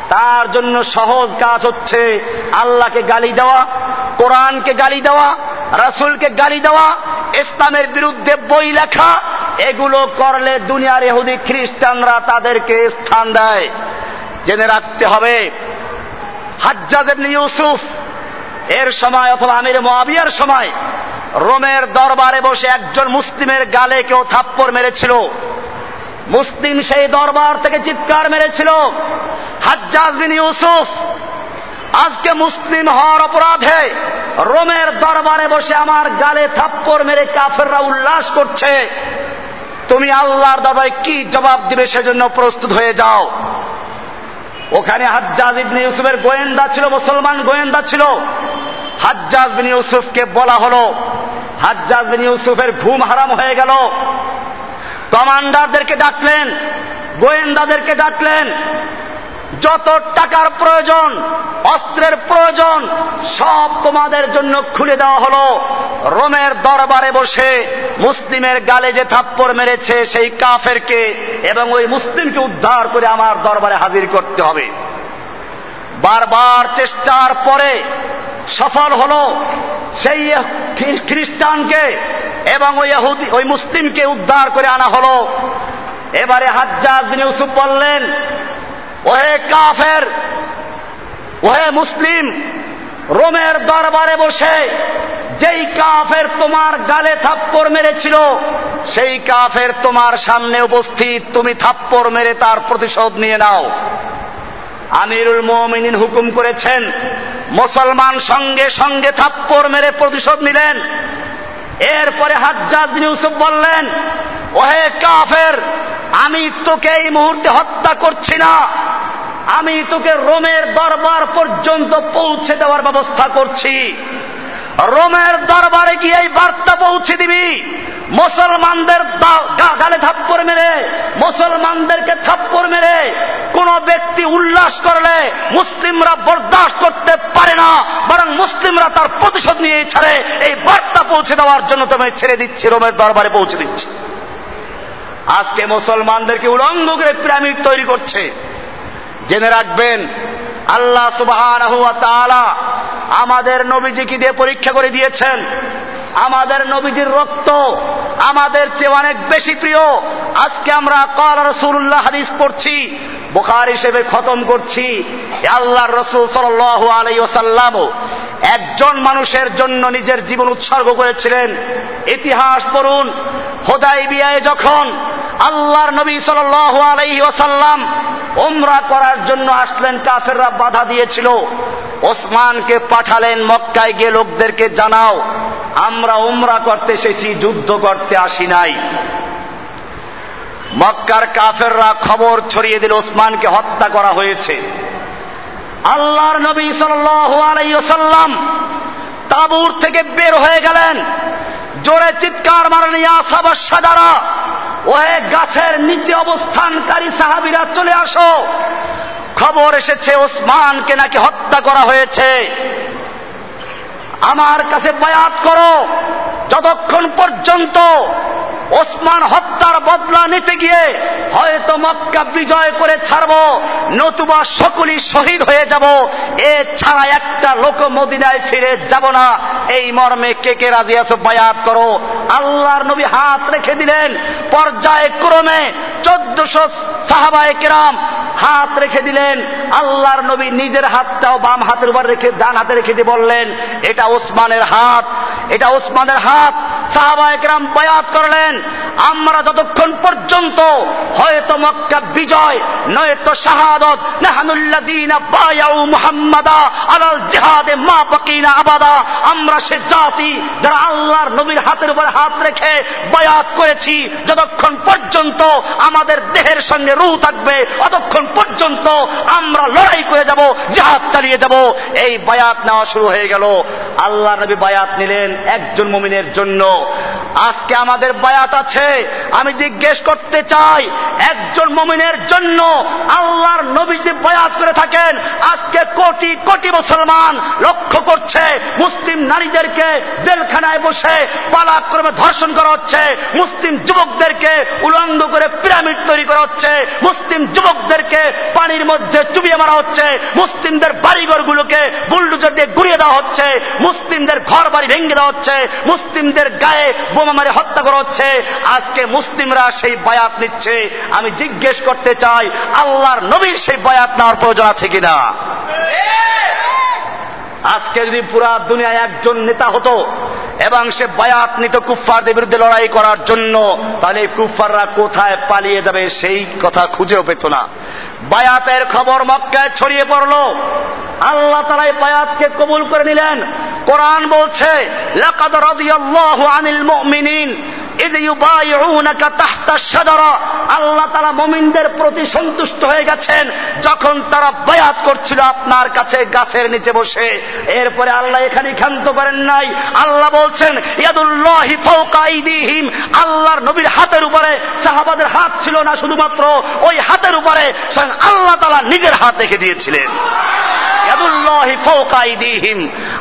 তার জন্য সহজ কাজ হচ্ছে আল্লাহকে গালি দেওয়া, কোরআনকে গালি দেওয়া, রাসুলকে গালি দেওয়া, ইসলামের বিরুদ্ধে বই লেখা এগুলো করলে দুনিয়ার এহুদি খ্রিস্টানরা তাদেরকে স্থান দেয়। জেনে রাখতে হবে, হাজ্জাজ ইউসুফ এর সময় অথবা আমির মোয়াবিয়ার সময় রোমের দরবারে বসে একজন মুসলিমের গালে কেউ থাপ্পড় মেরেছিল। মুসলিম সেই দরবার থেকে চিৎকার মেরেছিল, হাজ্জাজ বিন ইউসুফ আজকে মুসলিম হওয়ার অপরাধে রোমের দরবারে বসে আমার গালে থাপ্পড় মেরে কাফেররা উল্লাস করছে। তুমি আল্লাহর দরবারে কি জবাব দিবে সেজন্য প্রস্তুত হয়ে যাও। ওখানে হাজ্জাজ ইবনে ইউসুফের গোয়েন্দা ছিল, মুসলমান গোয়েন্দা ছিল। হাজ্জাজ বিন ইউসুফকে বলা হলো, হাজ্জাজ বিন ইউসুফের ঘুম হারাম হয়ে গেল। কমান্ডারদেরকে ডাকলেন, গোয়েন্দাদেরকে ডাকলেন যত টাকার প্রয়োজন, অস্ত্রের প্রয়োজন, সব তোমাদের জন্য খুলে দেওয়া হলো। রোমের দরবারে বসে মুসলিমের গালে যে থাপ্পড় মেরেছে সেই কাফেরকে এবং ওই মুসলিমকে উদ্ধার করে আমার দরবারে হাজির করতে হবে। বারবার চেষ্টার পরে সফল হলো সেই খ্রিস্টানকে এবং ওই ওই মুসলিমকে উদ্ধার করে আনা হলো। এবারে হাজ্জাজ বিন ইউসুফ বললেন ওহে কাফের, ওহে মুসলিম, রোমের দরবারে বসে যেই কাফের তোমার গালে থাপ্পড় মেরেছিল, সেই কাফের তোমার সামনে উপস্থিত, তুমি থাপ্পড় মেরে তার প্রতিশোধ নিয়ে নাও। আমিরুল মোমিনিন হুকুম করেছেন, মুসলমান সঙ্গে সঙ্গে থাপ্পড় মেরে প্রতিশোধ নিলেন। এরপরে হাজ্জাজ বিন ইউসুফ বললেন, ওহে কাফের, আমি তোকে এই মুহূর্তে হত্যা করছি না। আমি তোকে রোমের দরবার পর্যন্ত পৌঁছে দেওয়ার ব্যবস্থা করছি। রোমের দরবারে গিয়ে এই বার্তা পৌঁছে দিবি। মুসলমানদের গালে থাপ্পড় মেরে, মুসলমানদেরকে থাপ্পড় মেরে, কোন ব্যক্তি উল্লাস করলে মুসলিমরা বরদাস্ত করতে পারে না, বরং মুসলিমরা তার প্রতিশোধ নিয়ে ছাড়ে। এই বার্তা পৌঁছে দেওয়ার জন্য তোমায় ছেড়ে দিচ্ছি, রোমের দরবারে পৌঁছে দিচ্ছি। আজকে মুসলমানদেরকে উলঙ্গ করে পিরামিড তৈরি করছে। জেনে রাখবেন, আল্লাহ সুবাহ আমাদের নবীজিকে দিয়ে পরীক্ষা করে দিয়েছেন। আমাদের নবীজির রক্ত আমাদের চেয়ে অনেক বেশি প্রিয়। আজকে আমরা কর রসুল্লাহ হাদিস পড়ছি বোখার হিসেবে খতম করছি। আল্লাহ রসুল সাল আলাই ওসাল্লাম একজন মানুষের জন্য নিজের জীবন উৎসর্গ করেছিলেন। ইতিহাস পড়ুন হোদাই বিয়ায় যখন আল্লাহর নবী সাল আলাই ওসাল্লাম ওমরা করার জন্য আসলেন, কাফেররা বাধা দিয়েছিল। ওসমানকে পাঠালেন মক্কায় গিয়ে লোকদেরকে জানাও, আমরা উমরা করতে এসেছি, যুদ্ধ করতে আসি নাই। মক্কার কাফেররা খবর ছড়িয়ে দিল, ওসমানকে হত্যা করা হয়েছে। আল্লাহর নবী সাল্লাম তাবুর থেকে বের হয়ে গেলেন। জোরে চিৎকার মারেন ইয়াসাবাসা দ্বারা ওহে গাছের নিচে অবস্থানকারী সাহাবিরা, চলে আসো। খবর এসেছে, ওসমানকে নাকি হত্যা করা হয়েছে। আমার কাছে বায়াত করো, যতক্ষণ পর্যন্ত ওসমান হত্যার বদলা নিতে গিয়ে হয়তো মক্কা বিজয় করে ছাড়ব, নতুবা সকলই শহীদ হয়ে যাব। এ ছাড়া একটা লোক মদিনায় ফিরে যাব না। এই মর্মে কে কে রাজি আছো বায়াত করো। আল্লাহর নবী হাত রেখে দিলেন। পর্যায়ে ক্রমে চোদ্দশো সাহাবায় কেরাম হাত রেখে দিলেন। আল্লাহর নবী নিজের হাতটাও বাম হাতের উপর রেখে ডান হাতে রেখে দিয়ে বললেন, এটা ওসমানের হাত, এটা ওসমানের হাত। সাহাবা একরাম বয়াত করলেন। আমরা যতক্ষণ পর্যন্ত হয়তো মক্কা বিজয়, নয়তো শাহাদত মুহাম্মাদা আলাল জিহাদে মা বাকিনা আবাদা, আমরা সে জাতি যারা আল্লাহর নবীর হাতের উপর হাত রেখে বয়াত করেছি, যতক্ষণ পর্যন্ত আমাদের দেহের সঙ্গে রু থাকবে ততক্ষণ পর্যন্ত আমরা লড়াই করে যাব জাহাজ চালিয়ে যাব। এই বায়াত নেওয়া শুরু হয়ে গেল। আল্লাহ নবী বায়াত নিলেন একজন মমিনের জন্য। আজকে আমাদের বায়াত আছে। আমি জিজ্ঞেস করতে চাই, একজন মমিনের জন্য আল্লাহর নবী যদি বয়াত করে থাকেন, আজকে কোটি কোটি মুসলমান লক্ষ্য করছে, মুসলিম নারীদেরকে জেলখানায় বসে পালাক ক্রমে ধর্ষণ করা হচ্ছে, মুসলিম যুবকদেরকে উলঙ্গ করে পিরামিড তৈরি করা হচ্ছে, মুসলিম যুবকদেরকে পানির মধ্যে চুবিয়ে মারা হচ্ছে, মুসলিমদের বাড়িঘরগুলোকে বুলডুজার দিয়ে গুড়িয়ে দেওয়া হচ্ছে, মুসলিমদের ঘর বাড়ি ভেঙে দেওয়া হচ্ছে, মুসলিমদের গায়ে বোমা মারে হত্যা করা হচ্ছে আজকে মুসলিমরা সেই বায়াত নিচ্ছে। আমি জিজ্ঞেস করতে চাই, আল্লাহর নবীর সেই বায়াত নেওয়ার প্রয়োজন আছে কিনা? আজকে যদি পুরা দুনিয়ায় একজন নেতা হতো এবং সে বায়াত নিত কুফফারদের বিরুদ্ধে লড়াই করার জন্য, তাহলে কুফফাররা কোথায় পালিয়ে যাবে সেই কথা খুঁজেও পেত না। বায়াতের খবর মক্কায় ছড়িয়ে পড়ল। আল্লাহ তালা বায়াতকে কবুল করে নিলেন। কোরআন বলছে, লাকাদ রাদিয়াল্লাহু আনিল মুমিনিন। আল্লাহ তারা মমিনদের প্রতি সন্তুষ্ট হয়ে গেছেন যখন তারা বয়াত করছিল আপনার কাছে গাছের নিচে বসে। এরপরে আল্লাহ এখানে ক্ষান্ত করেন নাই। আল্লাহ বলছেন আল্লাহর নবীর হাতের উপরে সাহাবাদের হাত ছিল না শুধুমাত্র, ওই হাতের উপরে আল্লাহ তালা নিজের হাত রেখে দিয়েছিলেন।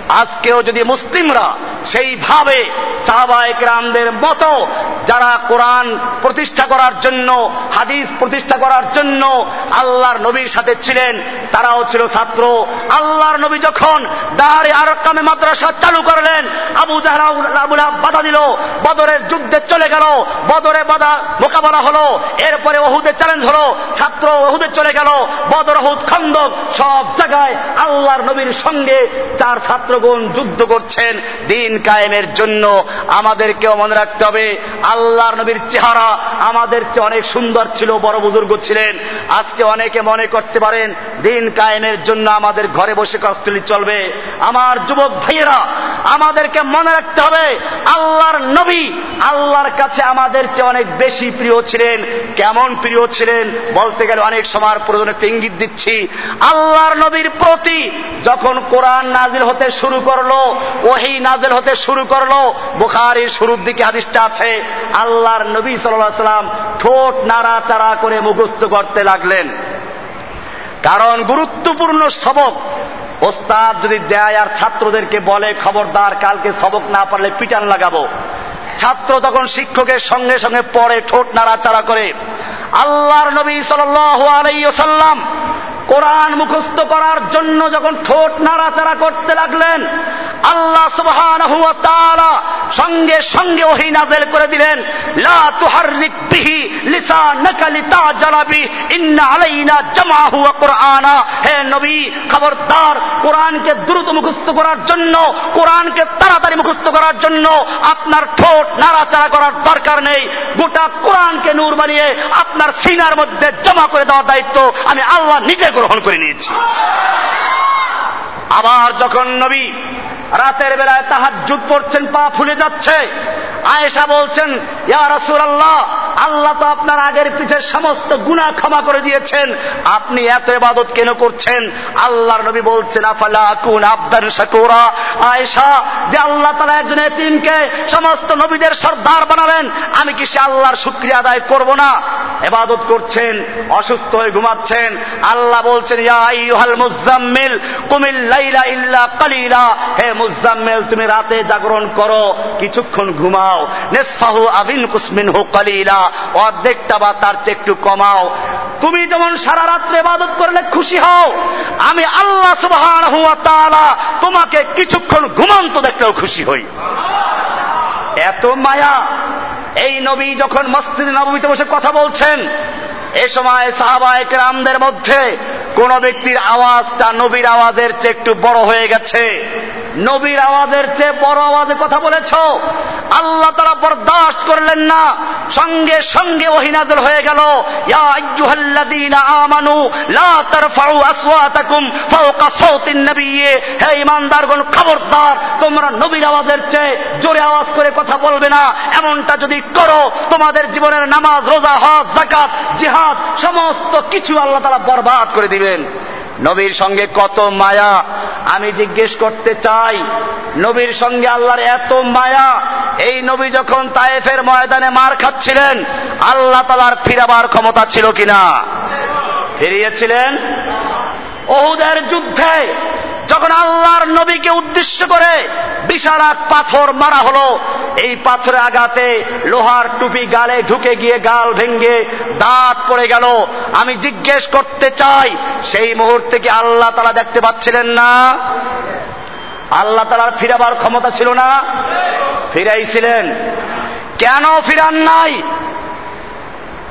আজকেও যদি মুসলিমরা সেইভাবে সাহাবায়ক রামদের মতো যারা কোরআন প্রতিষ্ঠা করার জন্য, হাদিস প্রতিষ্ঠা করার জন্য আল্লাহর নবীর সাথে ছিলেন, তারাও ছিল ছাত্র। আল্লাহর নবী যখন দাঁড়ে আর কামে মাদ্রাসা চালু করলেন, আবু জাহাবুল বাধা দিল, বদরের যুদ্ধে চলে গেল, বদরে বাধা মোকাবেলা হলো, এরপরে ওহুদে চ্যালেঞ্জ হলো, ছাত্র ওহুদে চলে গেল, বদর, ওহুদ, খন্দক সব জায়গায় আল্লাহর নবীর সঙ্গে চার ছাত্রগণ যুদ্ধ করছেন দিন কায়েমের জন্য। আমাদেরকেও মনে রাখতে হবে, আল্লাহর নবীর চেহারা আমাদের চেয়ে অনেক সুন্দর ছিল, বড় বুজুর্গ ছিলেন। আজকে অনেকে মনে করতে পারেন, দিন কায়েমের জন্য আমাদের ঘরে বসে কষ্টলি চলবে। আমার যুবক ভাইয়েরা, আমাদেরকে মনে রাখতে হবে, আল্লাহর নবী আল্লাহর কাছে আমাদের চেয়ে অনেক বেশি প্রিয় ছিলেন। কেমন প্রিয় ছিলেন? বলতে গেলে অনেক সময় প্রয়োজন ইঙ্গিত দিচ্ছি। আল্লাহর নবীর প্রতি যখন কোরআন নাজিল হতে শুরু করল, ওহি নাজিল হতে শুরু করল। বুখারির শুরুর দিকে হাদিসটা আছে, আল্লাহর নবী সাল্লাম ঠোঁট নাড়াচাড়া করে মুখস্থ করতে লাগলেন। কারণ গুরুত্বপূর্ণ সবক, ওস্তাদ যদি দেয় আর ছাত্রদেরকে বলে, খবরদার, কালকে সবক না পারলে পিটান লাগাবো। ছাত্র তখন শিক্ষকের সঙ্গে সঙ্গে পড়ে, ঠোঁট নাড়াচাড়া করে। আল্লাহর নবী সাল্লাম কোরআন মুখস্থ করার জন্য যখন ঠোঁট নাড়াচাড়া করতে লাগলেন, আল্লাহ সুবহান সঙ্গে সঙ্গে ওহি নাজেল করে দিলেন খবরদার, কোরআনকে দ্রুত মুখস্থ করার জন্য, কোরআনকে তাড়াতাড়ি মুখস্থ করার জন্য আপনার ঠোঁট নাড়াচাড়া করার দরকার নেই। গোটা কোরআনকে নূর বানিয়ে আপনার সিনার মধ্যে জমা করে দেওয়ার দায়িত্ব আমি আল্লাহ নিজে গ্রহণ করে নিয়েছি। আবার যখন নবী রাতের বেলায় তাহার যুগ পড়ছেন পা ফুলে যাচ্ছে আয়েশা বলছেন, ইয়া আল্লাহ আল্লাহ তো আপনার আগের পিছের সমস্ত গুণা ক্ষমা করে দিয়েছেন। আপনি এত এবাদত কেন করছেন? আল্লাহর নবী বলছেন, আফালা কুন শাকুরা? আয়েশা, যে আল্লাহ তালা একজন এতিমকে সমস্ত নবীদের সর্দার বানালেন, আমি কি সে আল্লাহর শুক্রিয়া আদায় করব না? এবাদত করছেন, অসুস্থ হয়ে ঘুমাচ্ছেন। আল্লাহ বলছেন মুজাম্মিল কুমিল ইল্লা কালিলা। হে মুজাম্মেল তুমি রাতে জাগরণ করো, কিছুক্ষণ ঘুমাও। নেসফাহু আবিন কুসমিন হু কালিলা। অর্ধেকটা বা তার চেয়ে একটু কমাও। তুমি যেমন সারা রাত্রে ইবাদত করলে খুশি হও, আমি আল্লাহ তাআলা তোমাকে কিছুক্ষণ ঘুমন্ত দেখলেও খুশি হই। এত মায়া। এই নবী যখন মসজিদ নবমীতে বসে কথা বলছেন, এ সময় সাহাবায়ক রামদের মধ্যে কোন ব্যক্তির আওয়াজটা নবীর আওয়াজের চেয়ে একটু বড় হয়ে গেছে। নবীর আওয়াজের চেয়ে বড় আওয়াজে কথা বলেছ? আল্লাহ তারা বরদাস্ত করলেন না। সঙ্গে সঙ্গে ওহিনাজল হয়ে গেল। আমানু, লা তারফাউ আসওয়াতাকুম ফাওকা সাওতিন নবিয়্যি। হে ঈমানদারগণ খবরদার, তোমরা নবীর আওয়াজের চেয়ে জোরে আওয়াজ করে কথা বলবে না। এমনটা যদি করো, তোমাদের জীবনের নামাজ, রোজা, হজ, যাকাত, জিহাদ, সমস্ত কিছু আল্লাহ তারা বরবাদ করে দিবেন। নবীর সঙ্গে কত মায়া? আমি জিজ্ঞেস করতে চাই, নবীর সঙ্গে আল্লাহর এত মায়া? এই নবী যখন তায়েফের ময়দানে মার খাচ্ছিলেন, আল্লাহ তালার ফিরাবার ক্ষমতা ছিল কিনা? ফিরিয়েছিলেন? ওহুদের যুদ্ধে যখন আল্লাহর নবীকে উদ্দেশ্য করে বিশাল এক পাথর মারা হলো, এই পাথরে আঘাতে লোহার টুপি গালে ঢুকে গিয়ে গাল ভেঙ্গে দাঁত পড়ে গেল। আমি জিজ্ঞেস করতে চাই, সেই মুহূর্তে কি আল্লাহ তালা দেখতে পাচ্ছিলেন না? আল্লাহ তালার ফিরাবার ক্ষমতা ছিল না? ফিরাইছিলেন। কেন ফিরান নাই?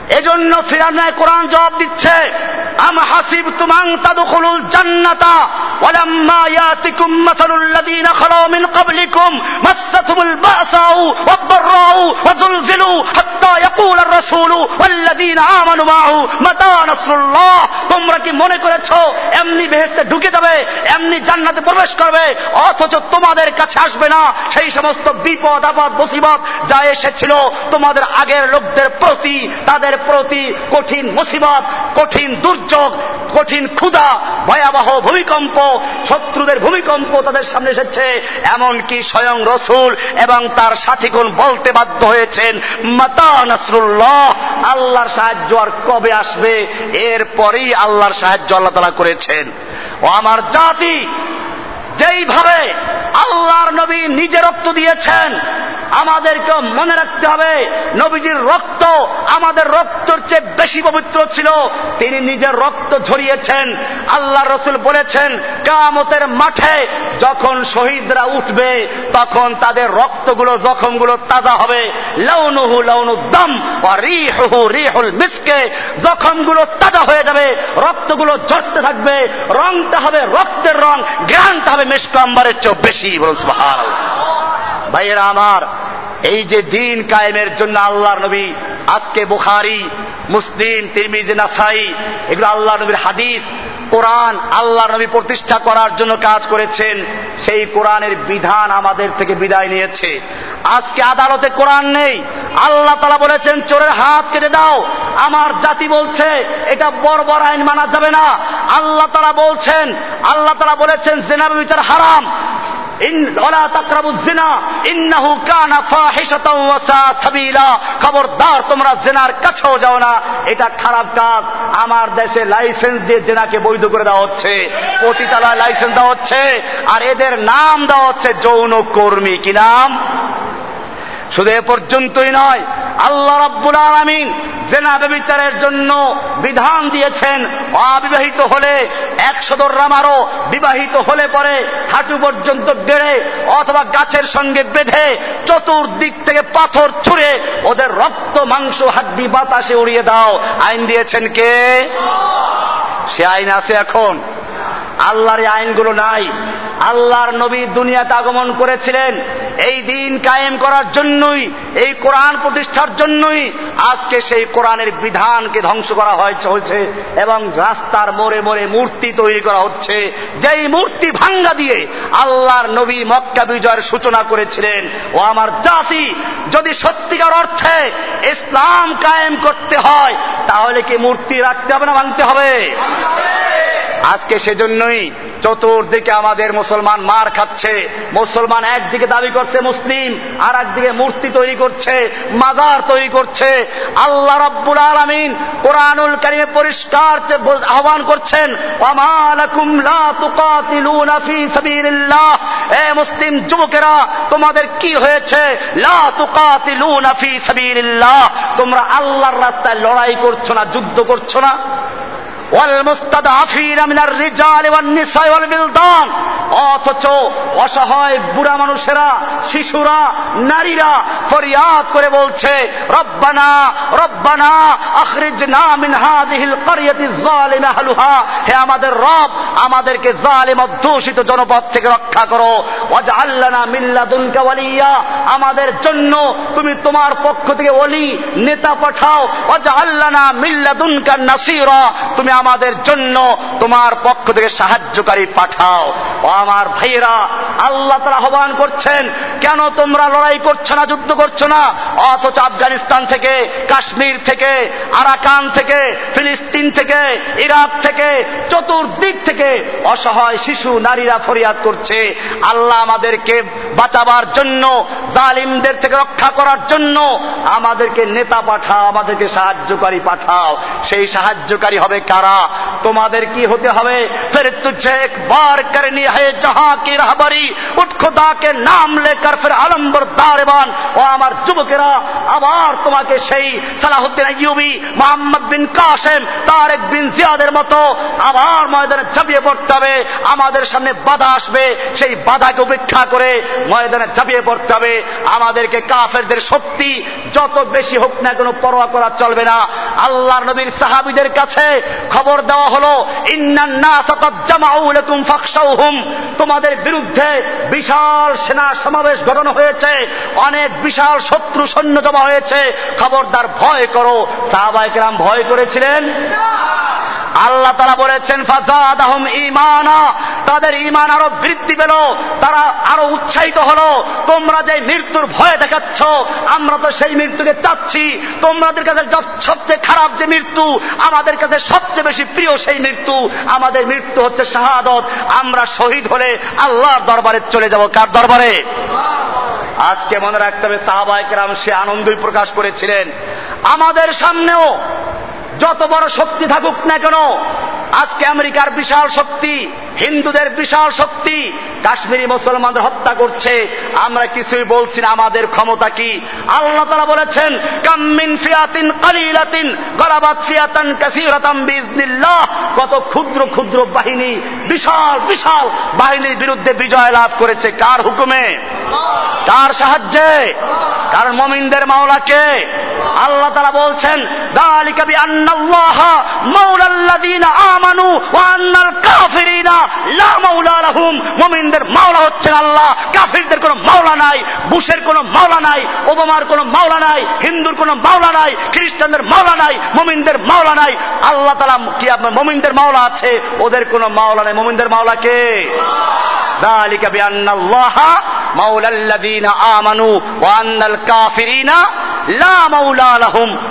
এজন্য ফিরানায় কোরআন জবাব দিচ্ছে, আম হাসিব তুমাং জান্নাতা, ওয়ালাম্মা ইয়াতিকুম মাসালুল খালাউ মিন ক্বাবলিকুম বাসাউ ওয়াদ-দারাউ ওয়াজুলজিলু হাত্তা রাসূলু আমানু মাহু মাতা নাসরুল্লাহ। তোমরা কি মনে করেছ এমনি বেহেশতে ঢুকে যাবে, এমনি জান্নাতে প্রবেশ করবে, অথচ তোমাদের কাছে আসবে না? সেই সমস্ত বিপদ, আপদ, মুসিবত যা এসেছিল তোমাদের আগের লোকদের প্রতি, তাদের প্রতি কঠিন মুসিবত, কঠিন দুর্যোগ, কঠিন ক্ষুধা, ভয়াবহ ভূমিকম্প, শত্রুদের ভূমিকম্প তাদের সামনে এসেছে। এমনকি স্বয়ং রসুল এবং তার সাথীগুণ বলতে বাধ্য হয়েছেন, মাতা নাসরুল্লাহ, আল্লাহর সাহায্য আর কবে আসবে? এরপরেই আল্লাহর সাহায্য আল্লাহ তালা করেছেন। ও আমার জাতি, যেইভাবে আল্লাহর নবী নিজে রক্ত দিয়েছেন আমাদেরকে মনে রাখতে হবে, নবীজির রক্ত আমাদের রক্তর চেয়ে বেশি পবিত্র ছিল। তিনি নিজের রক্ত ঝরিয়েছেন আল্লাহ রসুল বলেছেন কামতের মাঠে যখন শহীদরা উঠবে, তখন তাদের রক্তগুলো, জখমগুলো তাজা হবে। লৌনুহু লৌনু দম রিহু রিহুল মিসকে। জখমগুলো তাজা হয়ে যাবে, রক্তগুলো ঝরতে থাকবে, রংটা হবে রক্তের রং গ্রানটা হবে মেশক আম্বারের চেয়েও বেশি। বলুন ভাইয়েরা আমার এই যে দিন কায়েমের জন্য আল্লাহর নবী, আজকে বুখারি, মুসলিম, তিরমিজি, নাসাই, এগুলো আল্লাহ নবীর হাদিস, কোরআন আল্লাহ নবী প্রতিষ্ঠা করার জন্য কাজ করেছেন, সেই কোরআনের বিধান আমাদের থেকে বিদায় নিয়েছে। আজকে আদালতে কোরআন নেই, আল্লাহ তালা বলেছেন, চোরের হাত কেটে দাও, আমার জাতি বলছে, এটা বর্বর আইন মানা যাবে না। আল্লাহ তালা বলছেন, আল্লাহ তালা বলেছেন জেনাবে বিচার হারাম খবরদার, তোমরা জেনার কাছেও যাও না, এটা খারাপ কাজ। আমার দেশে লাইসেন্স দিয়ে জেনাকে বৈধ করে দেওয়া হচ্ছে, পতিতালয় লাইসেন্স দেওয়া হচ্ছে, আর এদের নাম দেওয়া হচ্ছে যৌন কর্মী। কি নাম? শুধু এ পর্যন্তই নয়, আল্লাহ রব্বুল আলমিন জেনা ব্যবিচারের জন্য বিধান দিয়েছেন, অবিবাহিত হলে এক একশো রামারও বিবাহিত হলে পরে হাঁটু পর্যন্ত গেড়ে অথবা গাছের সঙ্গে বেঁধে চতুর্দিক থেকে পাথর ছুঁড়ে ওদের রক্ত, মাংস, হাড্ডি, বাতাসে উড়িয়ে দাও। আইন দিয়েছেন কে? সে আইন আছে এখন। আল্লাহর এই আইনগুলো নাই। আল্লাহর নবী দুনিয়াতে আগমন করেছিলেন। এই দিন কায়েম করার জন্যই, এই কোরআন প্রতিষ্ঠার জন্যই আজকে সেই কোরআনের বিধানকে ধ্বংস করা হয়েছে এবং রাস্তার মোড়ে মোড়ে মূর্তি তৈরি করা হচ্ছে। যেই মূর্তি ভাঙ্গা দিয়ে আল্লাহর নবী মক্কা বিজয়ের সূচনা করেছিলেন। ও আমার জাতি, যদি সত্যিকার অর্থে ইসলাম কায়েম করতে হয়, তাহলে কি মূর্তি রাখতে হবে না ভাঙতে হবে? আজকে সেজন্যই চতুর্দিকে আমাদের মুসলমান মার খাচ্ছে। মুসলমান একদিকে দাবি করছে মুসলিম আর একদিকে মূর্তি তৈরি করছে, মাজার তৈরি করছে। আল্লাহ রব্বুল আলমিন কোরআনুল কারিমে পরিষ্কার আহ্বান করছেন এ মুসলিম যুবকেরা, তোমাদের কি হয়েছে? তোমরা আল্লাহর রাস্তায় লড়াই করছ না, যুদ্ধ করছ না। অথচ অসহায় বুড়া মানুষেরা, শিশুরা, নারীরা ফরিয়াদ করে বলছে, রব্বানা রব্বানা যালিমা আহলুহা। হে আমাদের রব, আমাদেরকে জালিম অধ্যুষিত জনপদ থেকে রক্ষা করো। মিল্লাদুনকা ওয়ালিয়া। আমাদের জন্য তুমি তোমার পক্ষ থেকে ওলি, নেতা পাঠাও। ওয়াজআল্লানা মিল্লাদুনকা নাসীরা। তুমি আমাদের জন্য তোমার পক্ষ থেকে সাহায্যকারী পাঠাও। আমার ভাইয়েরা, আল্লাহ তারা আহ্বান করছেন, কেন তোমরা লড়াই করছ না, যুদ্ধ করছ না? অথচ আফগানিস্তান থেকে, কাশ্মীর থেকে, আরাকান থেকে, ফিলিস্তিন থেকে, ইরাক থেকে, চতুর্দিক থেকে অসহায় শিশু নারীরা ফরিয়াদ করছে। আল্লাহ আমাদেরকে বাঁচাবার জন্য, জালিমদের থেকে রক্ষা করার জন্য আমাদেরকে নেতা পাঠাও, আমাদেরকে সাহায্যকারী পাঠাও। সেই সাহায্যকারী হবে কারা? তোমাদের কি হতে হবে? ফের তুঝে একবার করনি হে जहां की रहबरी उठ खुदा के नाम लेकर फिर आलम्बर दारबान ও আমার যুবকেরা আবার তোমাকে সেই সালাহুদ্দিন আইয়ুবি মোহাম্মদ বিন কাসেম তারেক বিন জিয়াদের মতো আবার ময়দানে ঝাঁপিয়ে পড়তে হবে আমাদের সামনে বাধা আসবে সেই বাধাকে উপেক্ষা করে ময়দানে ঝাঁপিয়ে পড়তে হবে আমাদেরকে কাফেরদের শক্তি যত বেশি হোক না কোনো পরোয়া করা চলবে না আল্লাহ নবীর সাহাবিদের কাছে খবর দেওয়া হলো তোমাদের বিরুদ্ধে বিশাল সেনা সমাবেশ ঘটানো হয়েছে। অনেক বিশাল শত্রু সৈন্য জমা হয়েছে। খবরদার ভয় করো। সাহাবাইকেরাম ভয় করেছিলেন? আল্লাহ তারা বলেছেন ফাজাদ আহম ইমানা তাদের ইমান আরও বৃদ্ধি পেল, তারা আরও উৎসাহিত হলো। তোমরা যে মৃত্যুর ভয় দেখাচ্ছ, আমরা তো সেই মৃত্যুকে চাচ্ছি। তোমাদের কাছে সবচেয়ে খারাপ যে মৃত্যু, আমাদের কাছে সবচেয়ে বেশি প্রিয় সেই মৃত্যু, আমাদের মৃত্যু হচ্ছে শাহাদত। আমরা শহীদ হলে আল্লাহর দরবারে চলে যাব। কার দরবারে? আজকে মনে রাখতে হবে সাহাবাহিকেরাম সে আনন্দই প্রকাশ করেছিলেন। আমাদের সামনেও যত বড় শক্তি থাকুক না কেন আজকে আমেরিকার বিশাল শক্তি হিন্দুদের বিশাল শক্তি, কাশ্মীরি মুসলমানদের হত্যা করছে। আমরা কিছুই বলছি না, আমাদের ক্ষমতা কি? আল্লাহ তারা বলেছেন কাম্মিন ফিয়াতিন কালিলাতিন গলাবাত ফিয়াতান কাসিরাতাম বিজনিল্লাহ কত ক্ষুদ্র ক্ষুদ্র বাহিনী, বিশাল বিশাল বাহিনীর বিরুদ্ধে বিজয় লাভ করেছে। কার হুকুমে? কার সাহায্যে? কারণ মমিনদের মাওলাকে আল্লাহ তারা বলছেন, দালিকা বি আন্নাল্লাহ মাওলাল্লাযীনা আমানু আন্নাল কাফিরিনা। লা মাওলা লাহুম মুমিনদের মাওলা হচ্ছেন আল্লাহ কাফিরদের কোনো মাওলা নাই বুশের কোনো মাওলা নাই ওবামার কোনো মাওলা নাই হিন্দুর কোনো মাওলা নাই খ্রিস্টানদের মাওলা নাই মুমিনদের মাওলা নাই আল্লাহ তাআলা কি আপনার মুমিনদের মাওলা আছে ওদের কোনো মাওলা নাই মুমিনদের মাওলা কে ذلك بأن الله مولى الذين آمنوا وأن الكافرين লা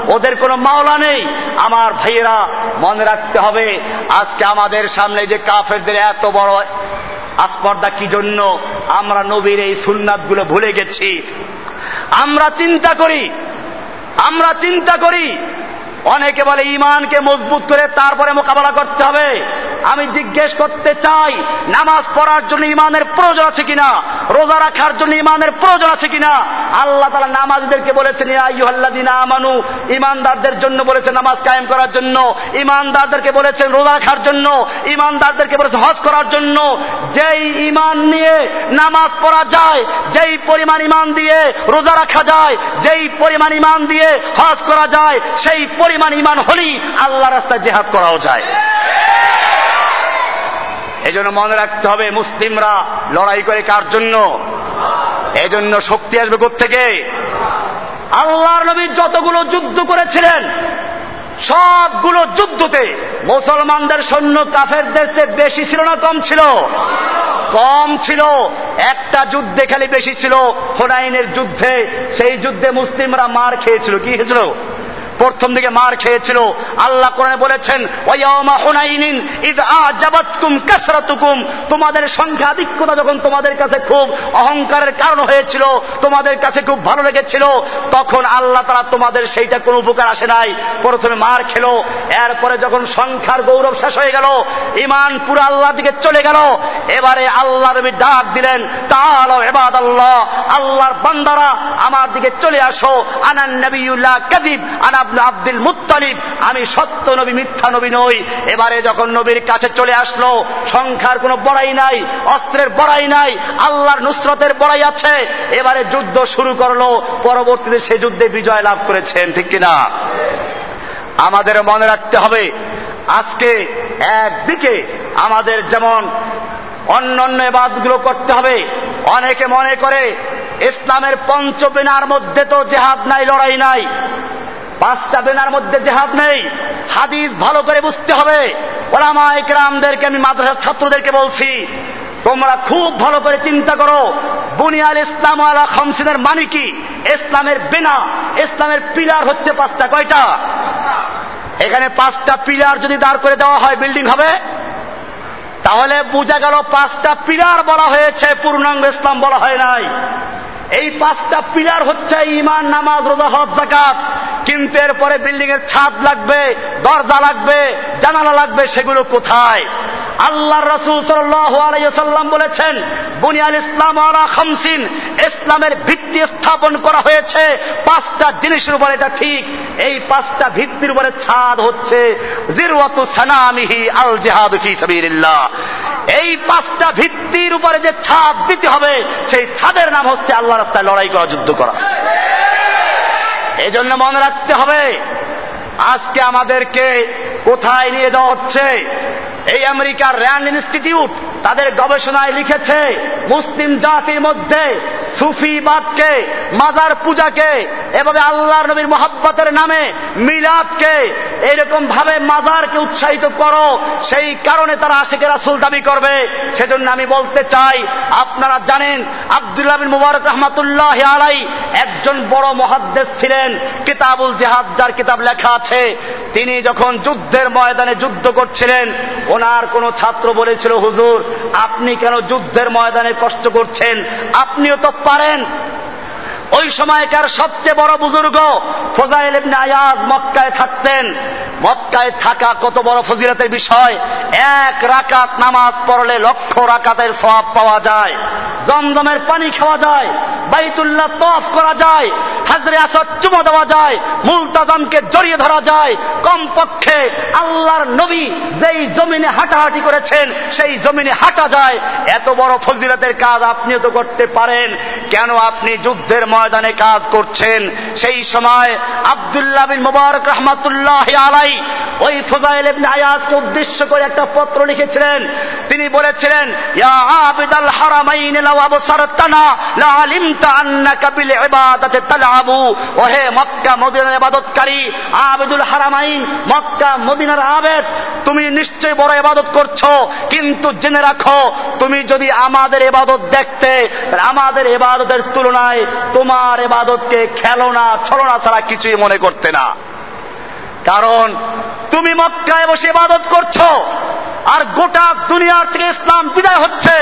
ওদের কোনো মাওলা নেই। আমার ভাইয়েরা মনে রাখতে হবে, আজকে আমাদের সামনে যে কাফেরদের এত বড় আস্পর্দা কি জন্য আমরা নবীর এই সুন্নাতগুলো ভুলে গেছি? আমরা চিন্তা করি, আমরা চিন্তা করি। অনেকে বলে ইমানকে মজবুত করে তারপরে মোকাবেলা করতে হবে। আমি জিজ্ঞেস করতে চাই, নামাজ পড়ার জন্য ইমানের প্রয়োজন আছে কিনা? রোজা রাখার জন্য ইমানের প্রয়োজন আছে কিনা? আল্লাহ তালা নামাজদেরকে বলেছেন আমানু ইমানদারদের জন্য বলেছেন নামাজ কায়েম করার জন্য, ইমানদারদেরকে বলেছেন রোজা রাখার জন্য, ইমানদারদেরকে বলেছেন হজ করার জন্য। যেই ইমান নিয়ে নামাজ পড়া যায়, যেই পরিমাণ ইমান দিয়ে রোজা রাখা যায়, যেই পরিমাণ ইমান দিয়ে হজ করা যায়, সেই পরিমাণ ইমান হলেই আল্লাহ রাস্তায় জেহাদ করাও যায়। এই জন্য মনে রাখতে হবে, মুসলিমরা লড়াই করে কার জন্য? এই জন্য শক্তি আসবে থেকে আল্লাহর নবী যতগুলো যুদ্ধ করেছিলেন, সবগুলো যুদ্ধতে মুসলমানদের সৈন্য কাফেরদের চেয়ে বেশি ছিল না, কম ছিল? কম ছিল। একটা যুদ্ধে খালি বেশি ছিল, হোনাইনের যুদ্ধে। সেই যুদ্ধে মুসলিমরা মার খেয়েছিল, কি হয়েছিল প্রথম দিকে মার খেয়েছিল। আল্লাহ কোরআনে বলেছেন তোমাদের সংখ্যাধিক্যতা যখন তোমাদের কাছে খুব অহংকারের কারণ হয়েছিল, তোমাদের কাছে খুব ভালো লেগেছিল, তখন আল্লাহ তারা তোমাদের সেইটা কোনো উপকার আসে নাই। প্রথমে মার খেলো, এরপরে যখন সংখ্যার গৌরব শেষ হয়ে গেল ইমান পুরো আল্লাহ দিকে চলে গেল, এবারে আল্লাহ নবী ডাক দিলেন তাহলে এবাদ আল্লাহ আল্লাহর বান্দারা আমার দিকে চলে আসো। আনান নবীউল্লাহ কাদিব আনা আব্দুল মুত্তালিব, আমি সত্য নবী, মিথ্যা নবী নই। এবারে যখন নবীর কাছে চলে আসলো, সংখ্যার কোনো বড়াই নাই, অস্ত্রের বড়াই নাই, আল্লাহর নুসরতের বড়াই আছে, এবারে যুদ্ধ শুরু করল, পরবর্তীতে সে যুদ্ধে বিজয় লাভ করেছেন, ঠিক কিনা? আমাদের মনে রাখতে হবে, আজকে একদিকে আমাদের যেমন অন্য অন্য এবাদগুলো করতে হবে, অনেকে মনে করে ইসলামের পঞ্চ বেনার মধ্যে তো জেহাদ নাই, লড়াই নাই পাঁচটা বেনার মধ্যে জেহাদ নেই। হাদিস ভালো করে বুঝতে হবে। ওলামা একরামদেরকে আমি মাদ্রাসার ছাত্রদেরকে বলছি, তোমরা খুব ভালো করে চিন্তা করো, বুনিয়াল ইসলাম আলা খমসিনের মানে কি? ইসলামের বেনা, ইসলামের পিলার হচ্ছে পাঁচটা, কয়টা? এখানে পাঁচটা পিলার যদি দাঁড় করে দেওয়া হয়, বিল্ডিং হবে। তাহলে বোঝা গেল পাঁচটা পিলার বলা হয়েছে, পূর্ণাঙ্গ ইসলাম বলা হয় নাই। এই পাঁচটা পিলার হচ্ছে ইমান নামাজ, রোজা, হজ জাকাত কিন্তু এরপরে বিল্ডিং এর ছাদ লাগবে, দরজা লাগবে, জানালা লাগবে, সেগুলো কোথায়? আল্লাহ রসুল সাল্লাম বলেছেন, বুনিয়াল ইসলাম আলা খামসিন ইসলামের ভিত্তি স্থাপন করা হয়েছে পাঁচটা জিনিসের উপরে, এটা ঠিক। এই পাঁচটা ভিত্তির উপরে ছাদ হচ্ছে আল এই পাঁচটা ভিত্তির উপরে যে ছাদ দিতে হবে, সেই ছাদের নাম হচ্ছে আল্লাহ রাস্তায় লড়াই করা, যুদ্ধ করা। এই জন্য মনে রাখতে হবে, আজকে আমাদেরকে কোথায় নিয়ে যাওয়া হচ্ছে? এই আমেরিকার র্যান্ড ইনস্টিটিউট তাদের গবেষণায় লিখেছে, মুসলিম জাতির মধ্যে সুফিবাদকে মাজার পূজাকে, এভাবে আল্লাহর নবীর মোহাব্বতের নামে মিলাদকে এইরকম ভাবে মাজারকে উৎসাহিত করো, সেই কারণে তারা আশেকে রাসুল দাবি করবে। সেজন্য আমি বলতে চাই, আপনারা জানেন, আব্দুল্লাহ বিন মুবারক রহমাতুল্লাহ আলাই একজন বড় মহাদ্দেশ ছিলেন, কিতাবুল জেহাদ, যার কিতাব লেখা আছে। তিনি যখন যুদ্ধের ময়দানে যুদ্ধ করছিলেন ওনার কোন ছাত্র বলেছিল হুজুর আপনি কেন যুদ্ধের ময়দানে কষ্ট করছেন? আপনিও তো পারেন। ওই সময়কার সবচেয়ে বড় বুজুর্গ ফজাইল ইবনে আয়াজ মক্কায় থাকতেন। মক্কায় থাকা কত বড় ফজিলতের বিষয়, এক রাকাত নামাজ পড়লে লক্ষ রাকাতের সব পাওয়া যায়, জমজমের পানি খাওয়া যায়, বাইতুল্লাহ তফ করা যায়, হাজরে আসাদ চুমো দেওয়া যায় মুলতাজামকে জড়িয়ে ধরা যায়। কমপক্ষে আল্লাহর নবী যেই জমিনে হাঁটাহাঁটি করেছেন, সেই জমিনে হাঁটা যায়। এত বড় ফজিলতের কাজ আপনিও তো করতে পারেন। কেন আপনি যুদ্ধের ময়দানে কাজ করছেন। সেই সময় আবদুল্লাহ বিন মুবারক রহমাতুল্লাহ আলাই ওই ফজাইল ইবনে আয়াজকে উদ্দেশ্য করে একটা পত্র লিখেছিলেন। তিনি বলেছিলেন, ইয়া আবিদাল হারামাইন আবসারতানা লা আলিমতা বিল ওহে মক্কা মদিনার ইবাদতকারী আবিদুল হারামাইন, মক্কা মদিনার আবেদ, তুমি নিশ্চয় বড় ইবাদত করছ, কিন্তু জেনে রাখো, তুমি যদি আমাদের ইবাদত দেখতে আমাদের ইবাদতের তুলনায় তোমার এবাদতকে খেলনা ছলনা ছাড়া কিছুই মনে করতে না। কারণ তুমি মক্কায় বসে ইবাদত করছ, আর গোটা দুনিয়ার থেকে ইসলাম বিদায় হচ্ছে।